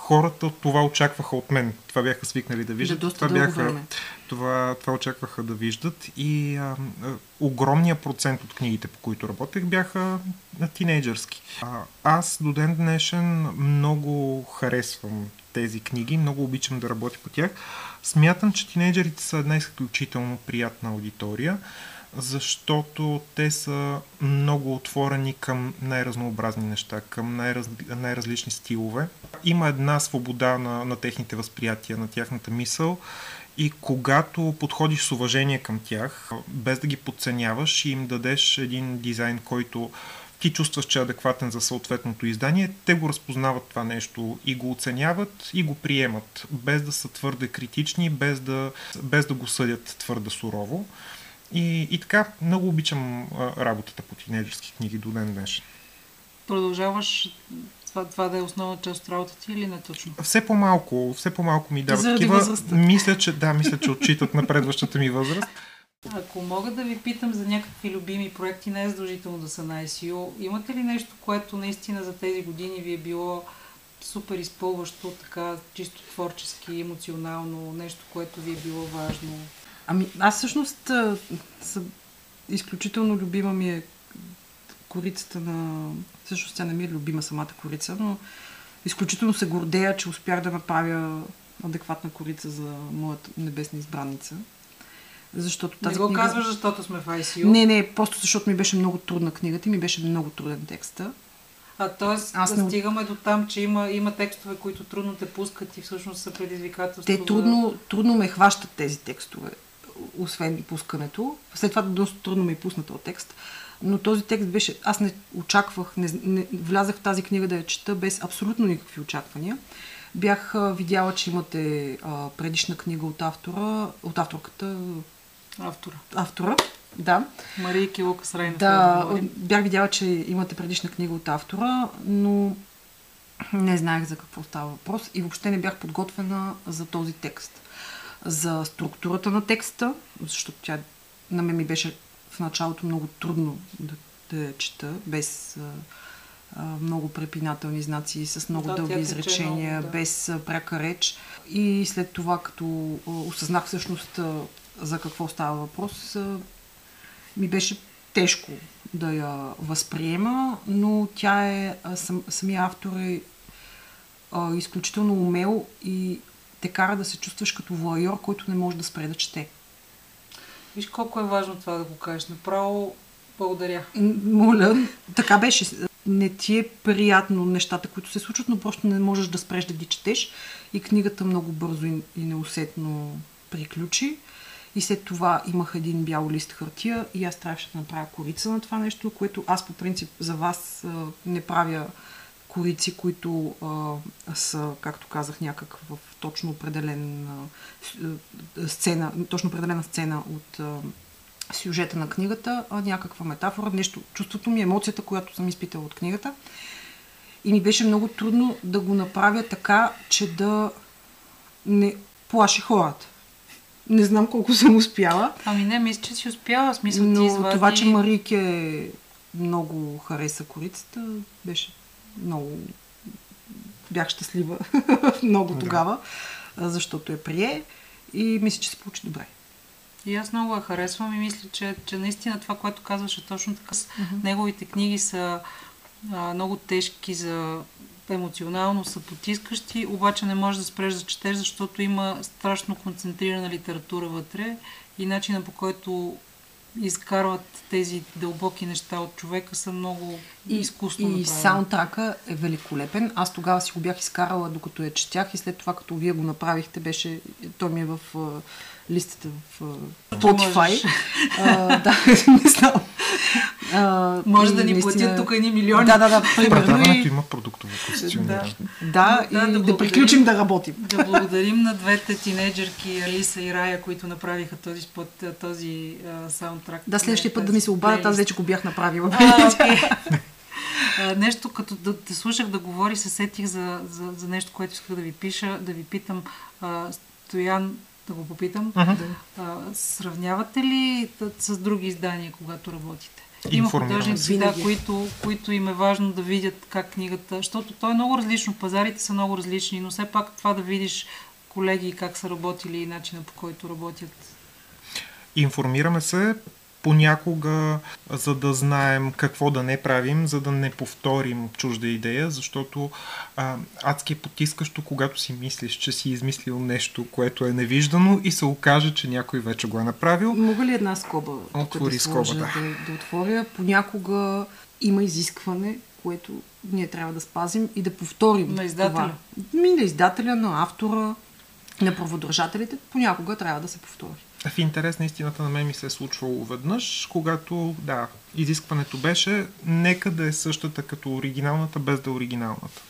хората това очакваха от мен. Това бяха свикнали да виждат. доста това, бяха, време. това, това очакваха да виждат и а, а, огромния процент от книгите, по които работех, бяха тинейджърски. А, аз до ден днешен много харесвам тези книги, много обичам да работя по тях. Смятам, че тинейджерите са една изключително приятна аудитория, защото те са много отворени към най-разнообразни неща, към най-раз, най-различни стилове. Има една свобода на, на техните възприятия, на тяхната мисъл и когато подходиш с уважение към тях, без да ги подценяваш и им дадеш един дизайн, който ти чувстваш, че е адекватен за съответното издание, те го разпознават това нещо и го оценяват и го приемат, без да са твърде критични, без да, без да го съдят твърде сурово. И, и така, много обичам а, работата по тинейджерски книги до ден днешен. Продължаваш това, това да е основна част от работата ти или не точно? Все по-малко, все по-малко ми дават Заради такива. възрастта. Мисля, че да, мисля, че отчитат напредващата ми възраст. Ако мога да ви питам за някакви любими проекти, не е задължително да са на ICU, имате ли нещо, което наистина за тези години ви е било супер изпълващо, така чисто творчески, емоционално, нещо, което ви е било важно? Ами, аз всъщност а, съм изключително любима ми е корицата на... Всъщност тя не ми е любима самата корица, но изключително се гордея, че успях да направя адекватна корица за моята небесна избранница. Защото Не тази го книга... казваш, защото сме в ICU. Не, не, просто защото ми беше много трудна книгата и ми беше много труден текста. А т.е. Аз да не- стигаме до там, че има, има текстове, които трудно те пускат и всъщност са предизвикателство. Те трудно, трудно ме хващат тези текстове, освен пускането. След това доста трудно ме и пусна този текст. Но този текст беше... Аз не очаквах, не, не, влязах в тази книга да я чета без абсолютно никакви очаквания. Бях а, видяла, че имате а, предишна книга от автора, от авторката, Автора. автора, да. Марийки Лукас Рейнфелд. Да, бях видяла, че имате предишна книга от автора, но не знаех за какво става въпрос и въобще не бях подготвена за този текст. За структурата на текста, защото тя на мен ми беше в началото много трудно да, да я чета, без а, а, много препинателни знаци, с много Да, дълги изречения, много, да. без а, пряка реч. И след това, като а, осъзнах всъщност а, за какво става въпрос, а, ми беше тежко да я възприема, но тя е, а, сам, самия автор е а, изключително умел и те кара да се чувстваш като воайор, който не може да спре да чете. Виж колко е важно това да го кажеш. Направо благодаря. Моля, така беше. не ти е приятно нещата, които се случват, но просто не можеш да спреш да ги четеш. И книгата много бързо и, неусетно приключи. И след това имах един бял лист хартия и аз трябваше да направя корица на това нещо, което аз по принцип за вас не правя корици, които а, са, както казах, някак в точно определен а, сцена, точно определена сцена от а, сюжета на книгата, а някаква метафора, нещо, чувството ми, емоцията, която съм изпитала от книгата. И ми беше много трудно да го направя така, че да не плаши хората. Не знам колко съм успяла. Ами не, мисля, че си успяла. Смисъл, ти Но извади... това, че Марике много хареса корицата, беше много... Бях щастлива <laughs> много Да. тогава, защото я прие и мисля, че се получи добре. И аз много я харесвам и мисля, че, че наистина това, което казваше точно така, с неговите книги са а, много тежки за емоционално са потискащи, обаче не можеш да спреш да четеш, защото има страшно концентрирана литература вътре и начина по който изкарват тези дълбоки неща от човека са много И, изкусно и направени. саундтрака е великолепен. Аз тогава си го бях изкарала докато я четях и след това, като вие го направихте, беше, той ми е в а, листата в Spotify. А, да, <laughs> не знам. А, Може и да ни наистина- платят тук едни милиони. Да, да, да. Предаването И, има продуктово позициониране. да, и Да, да да, благодарим. приключим да работим. Да благодарим на двете тинейджърки Алиса и Рая, които направиха този, спот, този а, саундтрак. Да, следващия път да ми се обадят, аз вече го бях направила. А. <laughs> А, нещо, като да те слушах да говори, се сетих за, за, за нещо, което исках да ви пиша, да ви питам. А, Стоян, да го попитам. Мгм. А, сравнявате ли с други издания, когато работите? Има художници, да, които, които им е важно да видят как книгата, защото то е много различно, пазарите са много различни, но все пак това да видиш колеги как са работили и начина по който работят. Информираме се понякога, за да знаем какво да не правим, за да не повторим чужда идея, защото а, адски е потискащо, когато си мислиш, че си измислил нещо, което е невиждано и се окаже, че някой вече го е направил. Мога ли една скоба Отвори да скоба, да. да, да отворя? Понякога има изискване, което ние трябва да спазим и да повторим На издателя. това. Ми на издателя, на автора, на праводържателите. Понякога трябва да се повтори. В интерес на истината на мен ми се е случвало веднъж, когато, да, изискването беше нека да е същата като оригиналната, без да е оригиналната.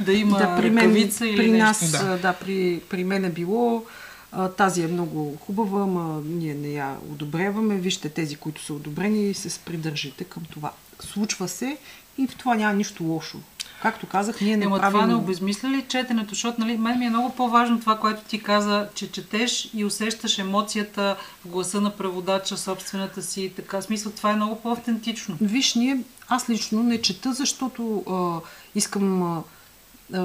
Да има да, при мен, ръкавица или при нещо. нас, Да. да, при, при мен е било а, тази е много хубава, ама ние не я одобряваме. Вижте тези, които са одобрени и се придържите към това. Случва се и в това няма нищо лошо. Както казах, ние не Ема правим... това не обезмисля ли четенето, защото нали, мен ми е много по-важно това, което ти каза, че четеш и усещаш емоцията в гласа на преводача, собствената си и така. Смисъл, това е много по-автентично. Виж, ние, аз лично не чета, защото а, искам а,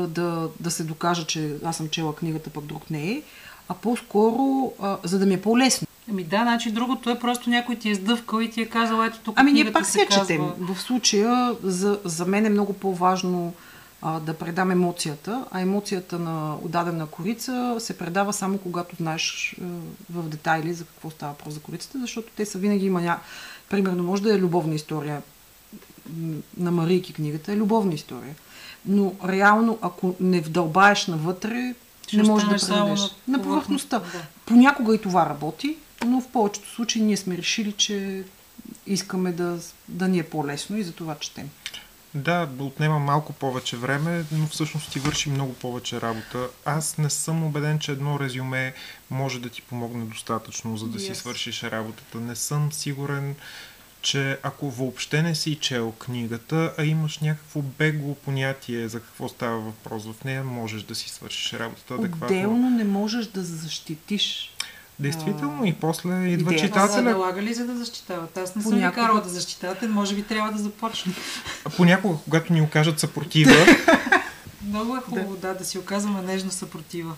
да, да се докажа, че аз съм чела книгата, пък друг не е, а по-скоро, а, за да ми е по-лесно. Ами да, значи другото е просто някой ти е сдъвкал и ти е казал, ето тук Ами ние пак се казва... четем. В случая за, за мен е много по-важно а, да предам емоцията, а емоцията на отдадена корица се предава само когато знаеш а, в детайли за какво става въпрос за корицата, защото те са винаги има ня... Примерно, може да е любовна история на Марийки книгата, е любовна история. Но реално, ако не вдълбаеш навътре, Ще не можеш да предадеш. на На повърхността, да. Понякога и това работи, но в повечето случаи ние сме решили, че искаме да, да ни е по-лесно и за това четем. Да, отнема малко повече време, но всъщност ти върши много повече работа. Аз не съм убеден, че едно резюме може да ти помогне достатъчно, за да си Yes. свършиш работата. Не съм сигурен, че ако въобще не си чел книгата, а имаш някакво бегло понятие за какво става въпрос в нея, можеш да си свършиш работата адекватно. Отделно не можеш да защитиш. Действително и после идва идеята. Читателя. налага ли за да защитават? Аз не съм ви Понякога- карала да защитавате, може би трябва да започна. Понякога, когато ни окажат съпротива, <laughs> Много е хубаво, да, да си оказваме нежна съпротива.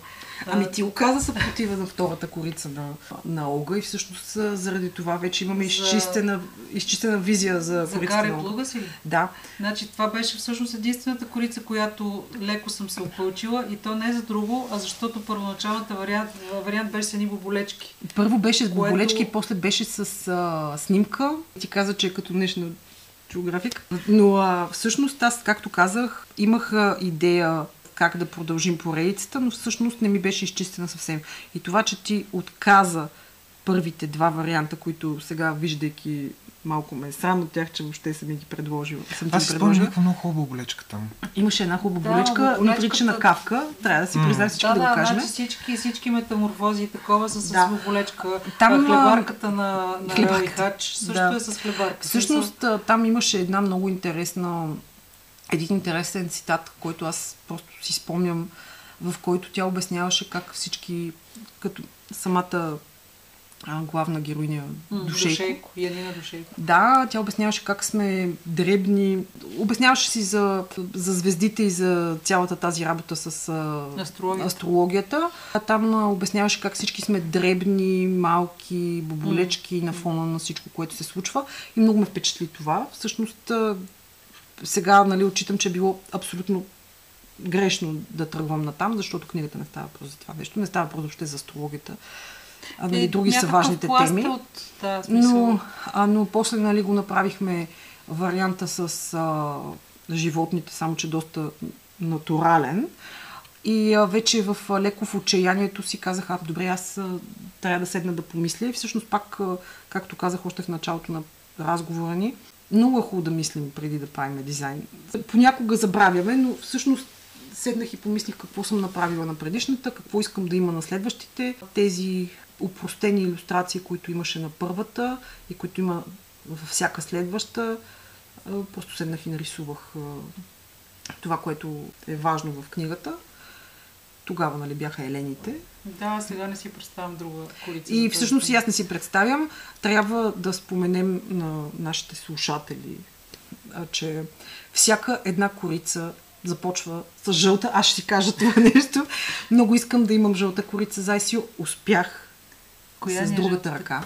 Ами ти оказа съпротива на втората корица на, на Олга и всъщност заради това вече имаме За- изчистена, изчистена визия за, За корицата Гари на Олга. Си ли? Да, Значи това беше всъщност единствената корица, която леко съм се опълчила и то не за друго, а защото първоначалната вариант, вариант беше с едни боболечки. първо беше с Което- боболечки, после беше с а, снимка. Ти каза, че е като днешна географик. Но а, всъщност аз, както казах, имах идея как да продължим поредицата, но всъщност не ми беше изчистена съвсем. И това, че ти отказа първите два варианта, които сега, виждайки малко ме е срам от тях, че въобще съм ми ги предложил. Съм Аз си спомням някаква много хубава болечка там. Имаше една хубава да, болечка, но прилича на кавка. Трябва да си признаем всички да, да, да го кажем. Да, всички, всички метаморфози и такова са с да. болечка. Там хлебарката на, на хлебарката. Хач също да. е с хлебарка. Всъщност там имаше една много интересна един интересен цитат, който аз просто си спомням, в който тя обясняваше как всички, като самата а, главна героиня Душейко. Душейко, Янина Душейко. Да, тя обясняваше как сме дребни. Обясняваше си за, за звездите и за цялата тази работа с Астрологията. астрологията. А там обясняваше как всички сме дребни, малки, боболечки mm. на фона на всичко, което се случва. И много ме впечатли това. Всъщност сега нали, отчитам, че е било абсолютно грешно да тръгвам на там, защото книгата не става просто за това нещо. Не става просто въобще за астрологията. А, нали, е, други са важните теми. От... Да, но, а, но после нали, го направихме варианта с а, животните, само че доста натурален. И а, вече в а, леко в отчаянието си казах, а, добре, аз а, трябва да седна да помисля. И всъщност пак, а, както казах още в началото на разговора ни, много е хубаво да мислим преди да правим дизайн. Понякога забравяме, но всъщност седнах и помислих какво съм направила на предишната, какво искам да има на следващите. Тези упростени иллюстрации, които имаше на първата и които има във всяка следваща, просто седнах и нарисувах това, което е важно в книгата. Тогава нали, бяха елените. Да, сега не си представям друга корица. И всъщност и аз не си представям. Трябва да споменем на нашите слушатели, че всяка една корица започва с жълта. Аз ще си кажа това <laughs> нещо. Много искам да имам жълта корица за. Успях Коя с е другата жълта? ръка.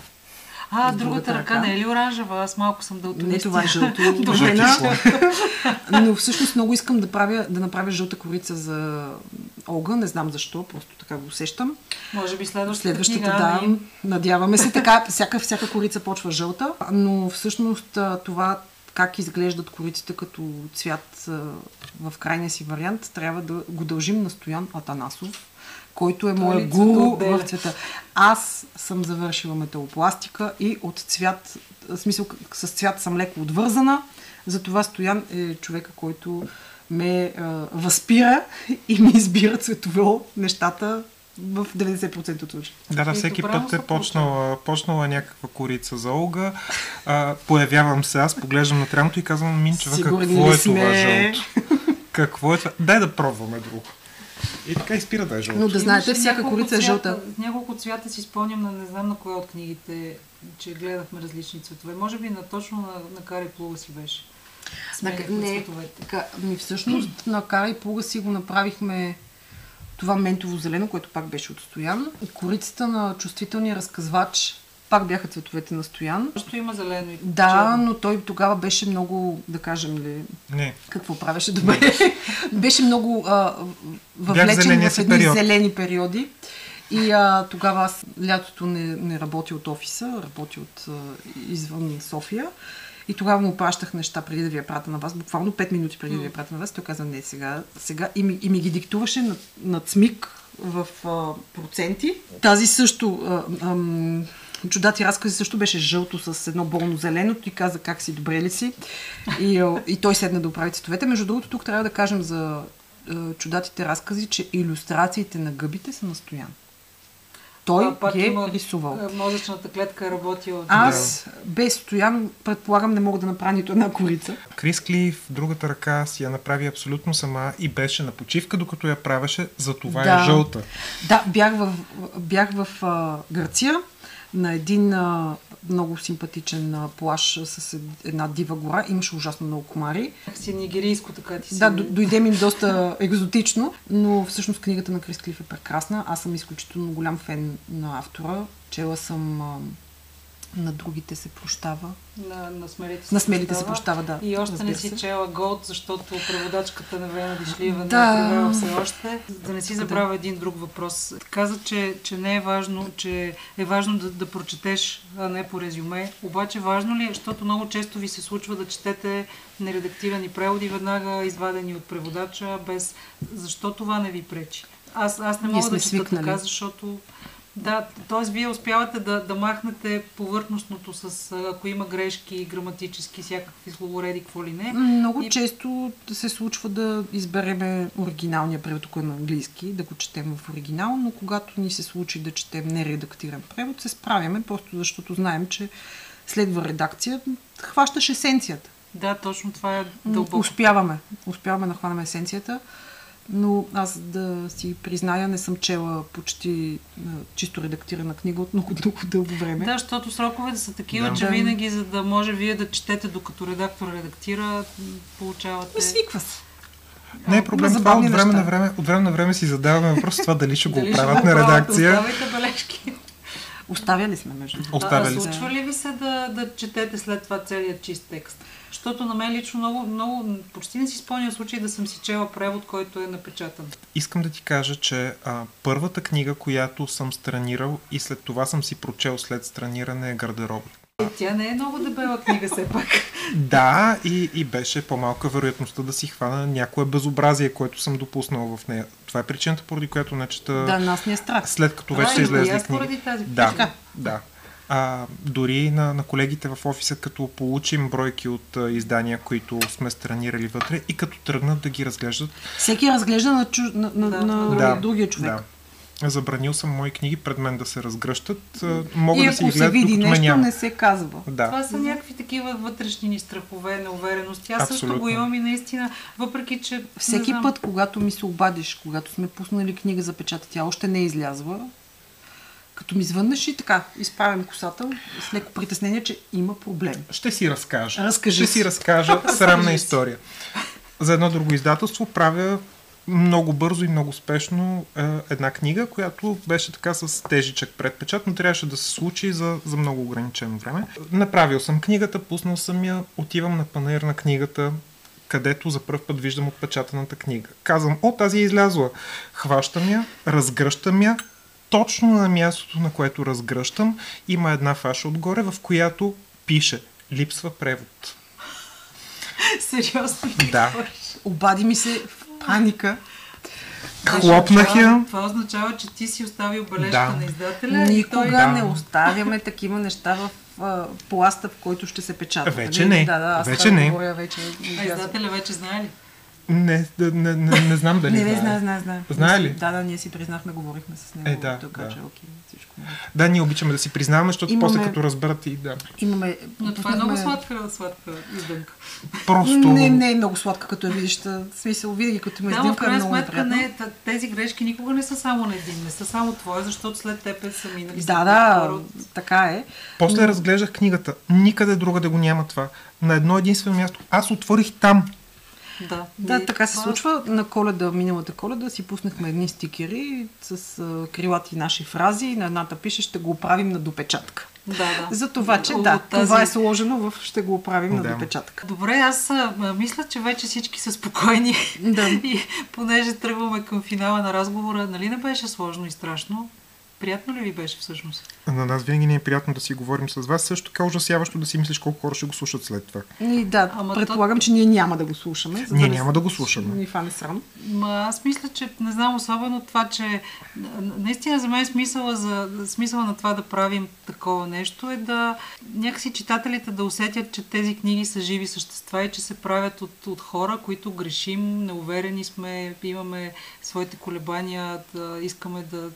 А, другата, другата ръка, ръка не е ли оранжева? Аз малко съм да Не, това е жълто. <laughs> Но всъщност много искам да, правя, да направя жълта корица за Олга. Не знам защо, просто така го усещам. Може би следващата, следващата книга, да. Ами. Надяваме се така. Всяка, всяка корица почва жълта, но всъщност това как изглеждат кориците като цвят в крайния си вариант, трябва да го дължим на Стоян Атанасов, който е моя гуру в цвета. Аз съм завършила металопластика и от цвят, в смисъл с цвят съм леко отвързана, затова Стоян е човека, който ме е, възпира <laughs> и ми избира цветово нещата в 90% от случаи. Да, да, всеки път е почнала, почнала някаква корица за Олга. А, появявам се аз, поглеждам на трямото и казвам, Минчева, какво е това жълто? Какво е това? Дай да пробваме друго. И така изпира да е жълто. Но да знаете, всяка корица е жълта. Няколко цвята си спомням на не знам на коя от книгите, че гледахме различни цветове. Може би на точно на, на Кари Плуга си беше. На, не, ка, ми всъщност на Кари Плуга си го направихме това ментово зелено, което пак беше отстоян. Корицата на чувствителния разказвач пак бяха цветовете на Стоян. Също има зелено и Да, черно. но той тогава беше много, да кажем ли... Не. Какво правеше добре? <laughs> беше много а, въвлечен в едни период. зелени периоди. И а, тогава аз лятото не, не работи от офиса, работи от а, извън София. И тогава му пращах неща преди да ви я пратя на вас, буквално 5 минути преди mm. да ви я пратя на вас. Той каза, не, сега, сега и, ми, и ми ги диктуваше на, на цмик в а, проценти. Тази също а, а, Чудати разкази също беше жълто с едно болно зелено. Ти каза как си, добре ли си? И, и той седна да оправи цветовете. Между другото, тук трябва да кажем за чудатите разкази, че иллюстрациите на гъбите са настоян. Той а, пак ги е има, рисувал. Мозъчната клетка е работила. Аз без Стоян, предполагам, не мога да направя нито една корица. Крис Клиф, другата ръка си я направи абсолютно сама и беше на почивка, докато я правеше, за това е да. е жълта. Да, бях в, бях в а, Гърция на един а, много симпатичен а, плаш с една дива гора. Имаше ужасно много комари. Си нигерийско така ти си. Да, дойде ми доста <laughs> екзотично, но всъщност книгата на Крис Клиф е прекрасна. Аз съм изключително голям фен на автора. Чела съм а, на другите се прощава. На, на смелите се На смелите се прощава, да. И още не си се. чела Голд, защото преводачката на Вена Дишлиева не Да. е превела все още. Да не си забравя един друг въпрос. Каза, че, че не е важно, че е важно да, да прочетеш, а не по резюме. Обаче важно ли е, защото много често ви се случва да четете нередактирани преводи, веднага извадени от преводача, без... Защо това не ви пречи? Аз, аз не мога да чета така, защото да, т.е. вие успявате да, да махнете повърхностното с, ако има грешки, граматически, всякакви словореди, какво ли не. Много И- често се случва да избереме оригиналния превод, тук е на английски, да го четем в оригинал, но когато ни се случи да четем нередактиран превод, се справяме, просто защото знаем, че следва редакция, хващаш есенцията. Да, точно това е дълбоко. Успяваме. Успяваме да хванем есенцията. Но аз да си призная, не съм чела почти а, чисто редактирана книга от много, <laughs> много дълго време. Да, защото сроковете са такива, Да. че Да. винаги, за да може вие да четете докато редактор редактира, получавате... И свиква се. Не е проблем това. От време, на време, от време на време си задаваме въпрос това дали ще го <laughs> оправят го на редакция. Оставайте бележки. Оставяли сме между другото. Оставяли а, сме. случва ли ви се да, да четете след това целият чист текст? Защото на мен лично много, много, почти не си спомням случай да съм си чела превод, който е напечатан. Искам да ти кажа, че а, първата книга, която съм странирал и след това съм си прочел след страниране е гардероб. Е, тя не е много дебела книга все пак. <laughs> Да, и, и беше по-малка вероятността да си хвана някое безобразие, което съм допуснал в нея. Това е причината, поради която не чета Да, нас ни е страх. след като вече А, са и излезли аз книги. поради тази Да, да. А, дори на, на колегите в офиса, като получим бройки от а, издания, които сме странирали вътре и като тръгнат да ги разглеждат, Всеки разглежда на, чуж... на, на, Да, на да. другия човек. Да. Забранил съм мои книги пред мен да се разгръщат. Мога И да си ако ги се гледат, види нещо, няма. не се казва. Да. Това са някакви такива вътрешни ни страхове, неуверености. Аз също го имам и наистина, въпреки че... Всеки знам, път, когато ми се обадиш, когато сме пуснали книга за печата, тя още не е излязла, като ми звъннеш и така, изправям косата с леко притеснение, че има проблем. Ще си разкажа. Разкажи Ще си. си разкажа <laughs> срамна история. За едно друго издателство правя много бързо и много спешно е, една книга, която беше така с тежичък предпечат, но трябваше да се случи за, за много ограничено време. Направил съм книгата, пуснал съм я, отивам на панер на книгата, където за първ път виждам отпечатаната книга. Казвам, о, тази е излязла. Хващам я, разгръщам я, точно на мястото, на което разгръщам, има една фаша отгоре, в която пише липсва превод. Сериозно. Да. Обади ми се в паника. Хлопнах я. Това означава, че ти си оставил бележка Да. на издателя. и Никога той... Да. не оставяме такива неща в а, пласта, в който ще се печата. Вече Нали? не. Да, да, аз Вече не. Говоря, вече А издателя вече знае ли? Не, не, не, не, не знам дали Не, не, знае. знае, знае, знае. Ли? Да, да, ние си признахме, говорихме с него. Е, да, Той да. каже, окей, всичко. е. Да, ние обичаме да си признаваме, защото Имаме- после като разберат и да. Имаме... Но това е много сладка, сладка издънка. Просто... Не, не е много сладка, като я видиш. В смисъл, винаги като ме Да, но в издимка е крайна много сметка неприятно. не, тези грешки никога не са само на един, не са само твоя, защото след теб е са минали. Да, да, от- така е. После разглеждах книгата. Никъде друга да го няма това. На едно единствено място. Аз отворих там. Да, Да, И така се случва. На коледа, миналата коледа, си пуснахме едни стикери с а, крилати наши фрази и на едната пише ще го оправим на допечатка. Да, да. За това, че да, тази- това е сложено в ще го оправим на Да. допечатка. Добре, аз а, мисля, че вече всички са спокойни. Да. <laughs> и понеже тръгваме към финала на разговора, нали не беше сложно и страшно? Приятно ли ви беше всъщност? На нас винаги ни е приятно да си говорим с вас. Също така ужасяващо да си мислиш колко хора ще го слушат след това. И да, Ама предполагам, че ние няма да го слушаме. за Ние не няма да го слушаме. Ни фане срам. Ма, аз мисля, че не знам, особено това, че наистина за мен смисъла, за, смисъла на това да правим такова нещо е да някакси читателите да усетят, че тези книги са живи същества и че се правят от, от хора, които грешим, неуверени сме, имаме своите колебания, да искаме да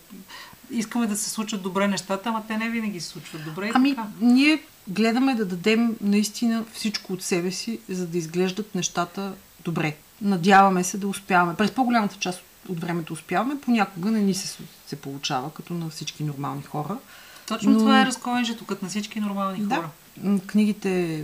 искаме да се случат добре нещата, ама те не винаги се случват добре. Ами, така. ние гледаме да дадем наистина всичко от себе си, за да изглеждат нещата добре. Надяваме се да успяваме. През по-голямата част от времето успяваме, понякога не ни се, се получава, като на всички нормални хора. Точно но- това е разковенжето, като на всички нормални Да. хора. Книгите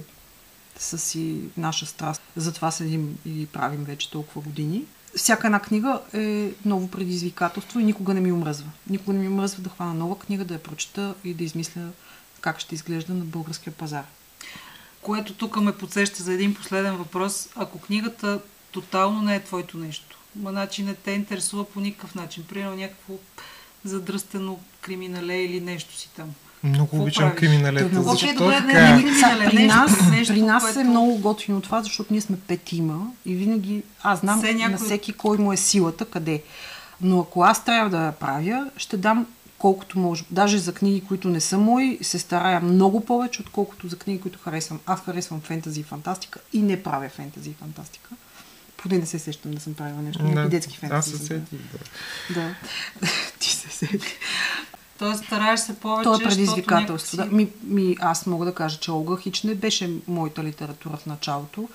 са си наша страст. Затова седим и правим вече толкова години. Всяка една книга е ново предизвикателство и никога не ми омръзва. Никога не ми омръзва да хвана нова книга, да я прочета и да измисля как ще изглежда на българския пазар. Което тук ме подсеща за един последен въпрос. Ако книгата тотално не е твоето нещо, ма значи не те интересува по никакъв начин, примерно някакво задръстено криминале или нещо си там. Много обичам криминалета. Защо добре, така? не, е? не, при нас, нещо, при нас което- е много готино това, защото ние сме петима и винаги аз знам Все някой- на всеки кой му е силата, къде. Но ако аз трябва да я правя, ще дам колкото може. Даже за книги, които не са мои, се старая много повече, отколкото за книги, които харесвам. Аз харесвам фентази и фантастика и не правя фентази и фантастика. Поне не се сещам да съм правила нещо. Някакви детски фентази. Аз се сетих, да. Да. <laughs> Ти се сети. Тоест, стараеш се повече, То е предизвикателство. Да. някакси- Ми, ми, аз мога да кажа, че Олга Хич не беше моята литература в началото.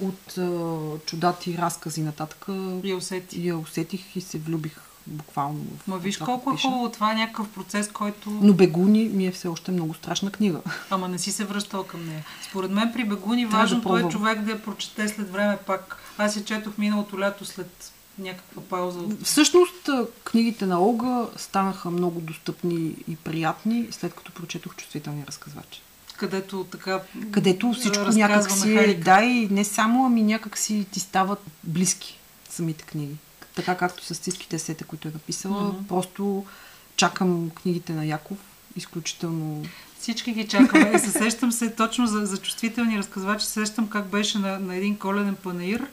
От а, чудати разкази нататък И усети. я усетих и се влюбих буквално. в Ма виж колко е пише. хубаво. Това е някакъв процес, който... Но Бегуни ми е все още много страшна книга. <laughs> Ама не си се връщал към нея. Според мен при Бегуни Трябва да важното е пробвам. човек да я прочете след време пак. Аз я четох миналото лято след някаква пауза. от- Всъщност книгите на Олга станаха много достъпни и приятни, след като прочетох чувствителни разказвачи. където така Където всичко някак си е, да, и не само, ами някак си ти стават близки самите книги. Така както с циските сета, които е написала, Мгм. просто чакам книгите на Яков, изключително... Всички ги чакаме. Е, се сещам се точно за, за чувствителни разказвачи. се Сещам как беше на, на един коледен панаир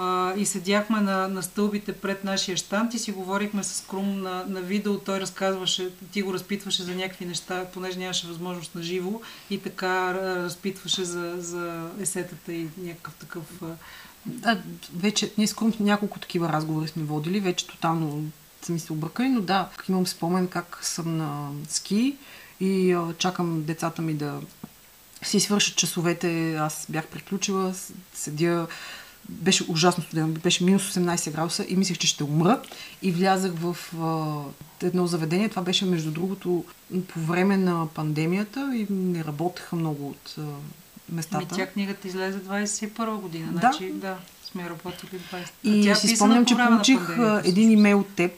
а, и седяхме на, на стълбите пред нашия щант и си говорихме с Крум на, на видео. Той разказваше, ти го разпитваше за някакви неща, понеже нямаше възможност на живо и така разпитваше за, за есетата и някакъв такъв... А, вече, ние с Крум няколко такива разговори сме водили, вече тотално са ми се объркали, но да, имам спомен как съм на ски и а, чакам децата ми да си свършат часовете. Аз бях приключила, седя беше ужасно студено, беше минус 18 градуса и мислех, че ще умра. И влязах в а, едно заведение. Това беше, между другото, по време на пандемията и не работеха много от а, Ми, местата. тя книгата излезе 21 година. Да. Значи, да, сме работили 20. И Тя си спомням, по че получих един имейл от теб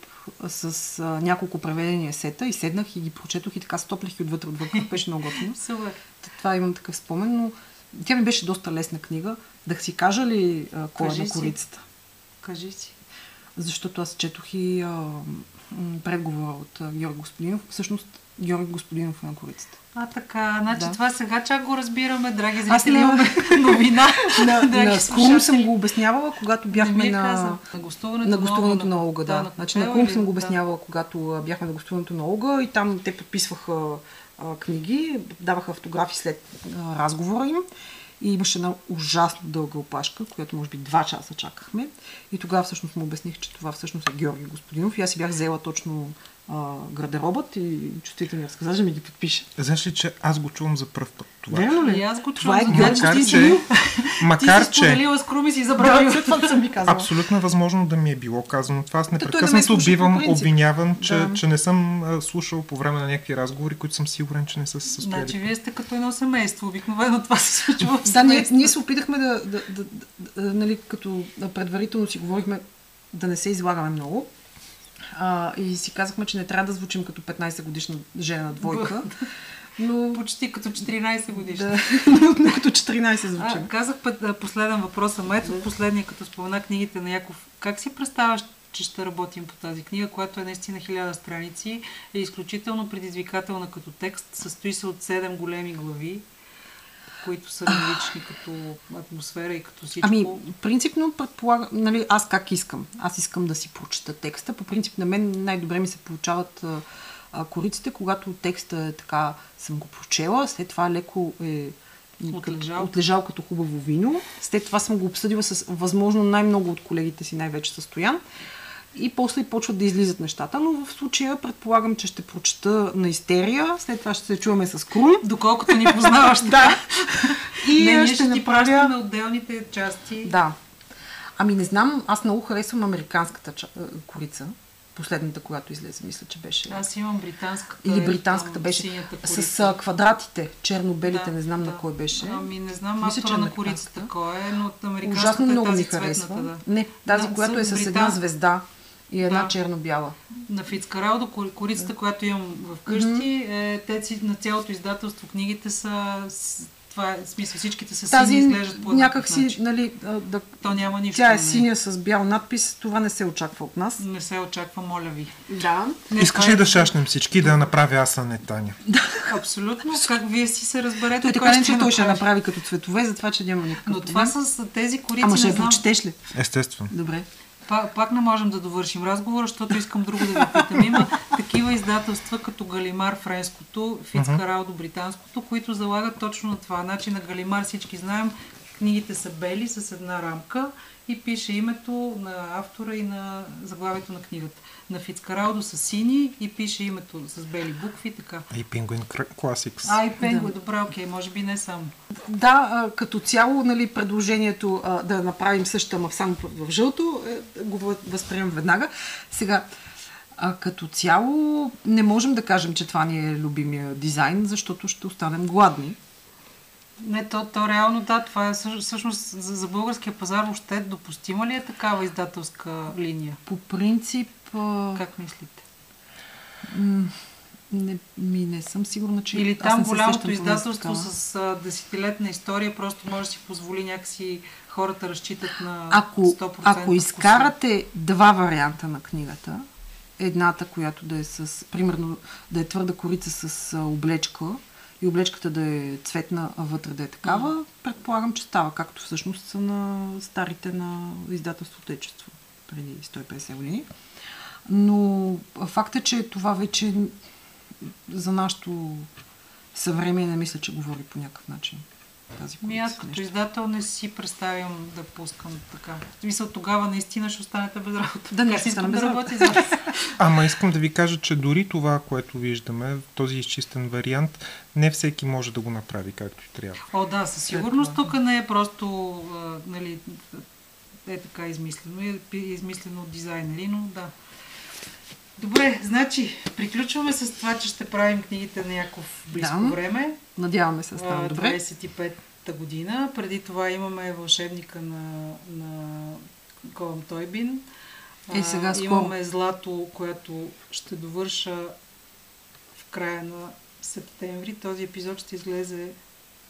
с а, няколко преведени есета и седнах и ги прочетох и така стоплих и отвътре отвътре. Беше много готино. <laughs> Супер. Това имам такъв спомен, но тя ми беше доста лесна книга. Да си кажа ли а, кой е Кажи на си. корицата? Кажи си. Защото аз четох и а, м, предговора от а, Георги Господинов. Всъщност Георги Господинов е на корицата. А така, значи Да. това сега чак го разбираме, драги Аз зрители, <laughs> <laughs> на- имаме новина. На, на слушатели. Крум съм го обяснявала, когато бяхме е на... казал. На гостуването, На гостуването на Олга, да. на значи на Крум или- съм го да. обяснявала, когато а, бяхме на гостуването на Олга и там те подписваха книги, даваха автографи след разговора им. И имаше една ужасно дълга опашка, която може би два часа чакахме. И тогава всъщност му обясних, че това всъщност е Георги Господинов. И аз си бях взела точно а, гардеробът и чувствителният разказач да ми ги подпише. Знаеш ли, че аз го чувам за пръв път това? Верно ли? И аз го Това е чувам. Георги Макар, че. Ти макар, си че споделила с Крум и си забравила. Да, това съм ми казала. абсолютно е възможно да ми е било казано това. Аз непрекъснато по бивам обвиняван, че, Да. че не съм слушал по време на някакви разговори, които съм сигурен, че не са се състояли. Значи вие сте като едно семейство. Обикновено това се случва в Да, ние, ние се опитахме да, да, да, да, да нали, като предварително си говорихме да не се излагаме много. А, и си казахме, че не трябва да звучим като 15 годишна жена двойка. Но, Почти като 14 годишни. да, <laughs> но като 14 звучим. А, казах път, последен въпрос, ама ето последния, като спомена книгите на Яков. Как си представяш, че ще работим по тази книга, която е наистина хиляда страници, е изключително предизвикателна като текст, състои се от 7 големи глави, които са различни като атмосфера и като всичко. Ами, принципно предполагам, нали, аз как искам. Аз искам да си прочета текста. По принцип на мен най-добре ми се получават а, кориците, когато текста е така, съм го прочела, след това леко е Отлежал. Отлежал като хубаво вино. След това съм го обсъдила с възможно най-много от колегите си, най-вече с Стоян. И после почват да излизат нещата, но в случая предполагам, че ще прочета на истерия, след това ще се чуваме с Крум. Доколкото ни <laughs> познаваш. Да. И Не, ние ще, ще, ти направя... пращаме отделните части. Да. Ами не знам, аз много харесвам американската ча... е, корица. Последната, която излезе, мисля, че беше. Аз имам британската. Или е, британската там, беше. С а, квадратите, черно-белите, Да, не знам да. на кой беше. Ами не знам Мисля, че автора на американската. корицата кой е, но от американската Ужасно е много тази ми харесва. да. Не, тази, Да, която е с една звезда. И една Да. черно-бяла. На Фицкаралдо, кор- корицата, която имам вкъщи, е, те си, на цялото издателство книгите са, това е, смисъл, всичките са Тази сини, изглеждат по някак си, начин. нали, да, То няма нищо. тя е нали? синя с бял надпис, това не се очаква от нас. Не се очаква, моля ви. Да. Не, Искаш ли е- да шашнем всички да направя аз, а не Таня? Абсолютно. Как вие си се разберете, Той така не че той ще направи. като цветове, затова че няма никакъв Но това с тези корици, Ама ще я знам, прочетеш ли? Естествено. Добре. Пак, пак не можем да довършим разговора, защото искам друго да ви питам. Има такива издателства, като Галимар френското, Фицкаралдо британското, които залагат точно на това. Значи на Галимар всички знаем, книгите са бели с една рамка и пише името на автора и на заглавието на книгата. На Фицкаралдо са сини и пише името с бели букви, така. И Penguin Classics. А, и Пенго, добре, окей, може би не само. Да, като цяло, нали, предложението да направим същата, само в жълто, е, го въ- възприемам веднага. Сега, а, като цяло, не можем да кажем, че това ни е любимия дизайн, защото ще останем гладни. Не, то, то реално да, това е всъщ- всъщност за, за българския пазар въобще допустима ли е такава издателска линия? По принцип, а, Как мислите? не, ми не съм сигурна, че... Или там голямото издателство с а, десетилетна история просто може да си позволи някакси хората разчитат на Ако, 100% ако изкарате два варианта на книгата, едната, която да е с, примерно, да е твърда корица с а, облечка и облечката да е цветна, а вътре да е такава, предполагам, че става, както всъщност са на старите на издателството Отечество преди 150 години. Но факт е, че това вече за нашето съвремие не мисля, че говори по някакъв начин. Тази Ми аз като нещо. издател не си представям да пускам така. В смисъл тогава наистина ще останете без работа. Да, ще си искам да без работя за вас. <laughs> Ама искам да ви кажа, че дори това, което виждаме, този изчистен вариант, не всеки може да го направи както и трябва. О, да, със сигурност тук не е просто а, нали, е така измислено, е измислено от дизайнери, но да. Добре, значи, приключваме с това, че ще правим книгите на някакво близко Да. време. Надяваме се да стане А, добре. 25-та година. Преди това имаме вълшебника на, на Колъм Тойбин. Е, сега скоро. имаме Злато, което ще довърша в края на септември. Този епизод ще излезе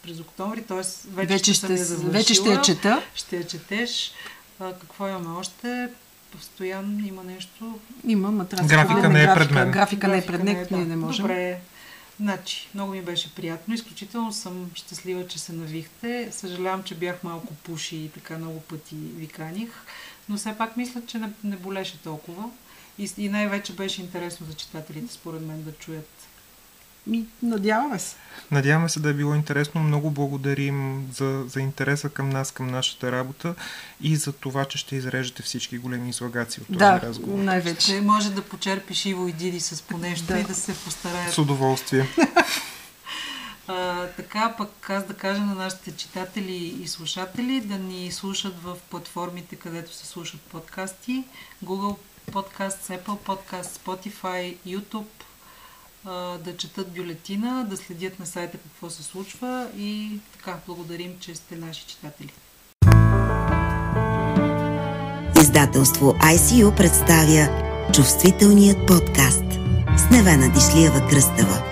през октомври, т.е. вече, Вече съм я ще, завършила. вече ще я чета. Ще я четеш. А, какво имаме още? Постоянно има нещо. Има, ма трябва Графика споделяме не е графика. пред мен. Графика не е пред Графика него, да. ние не можем. Добре. Значи, много ми беше приятно. Изключително съм щастлива, че се навихте. Съжалявам, че бях малко пуши и така много пъти ви каних. Но все пак мисля, че не, не болеше толкова. И, и най-вече беше интересно за читателите, според мен, да чуят. Ми, надяваме се. Надяваме се да е било интересно. Много благодарим за, за интереса към нас, към нашата работа и за това, че ще изрежете всички големи излагаци от този Да, разговор. най-вече. Ще може да почерпиш Иво и Диди с по нещо Да. и да се постараят С удоволствие. <laughs> А, така пък аз да кажа на нашите читатели и слушатели да ни слушат в платформите, където се слушат подкасти. Google Podcasts, Apple Podcasts, Spotify, YouTube. Да четат бюлетина, да следят на сайта какво се случва и така, благодарим, че сте наши читатели. Издателство ICU представя чувствителният подкаст с Невена Дишлиева Кръстева.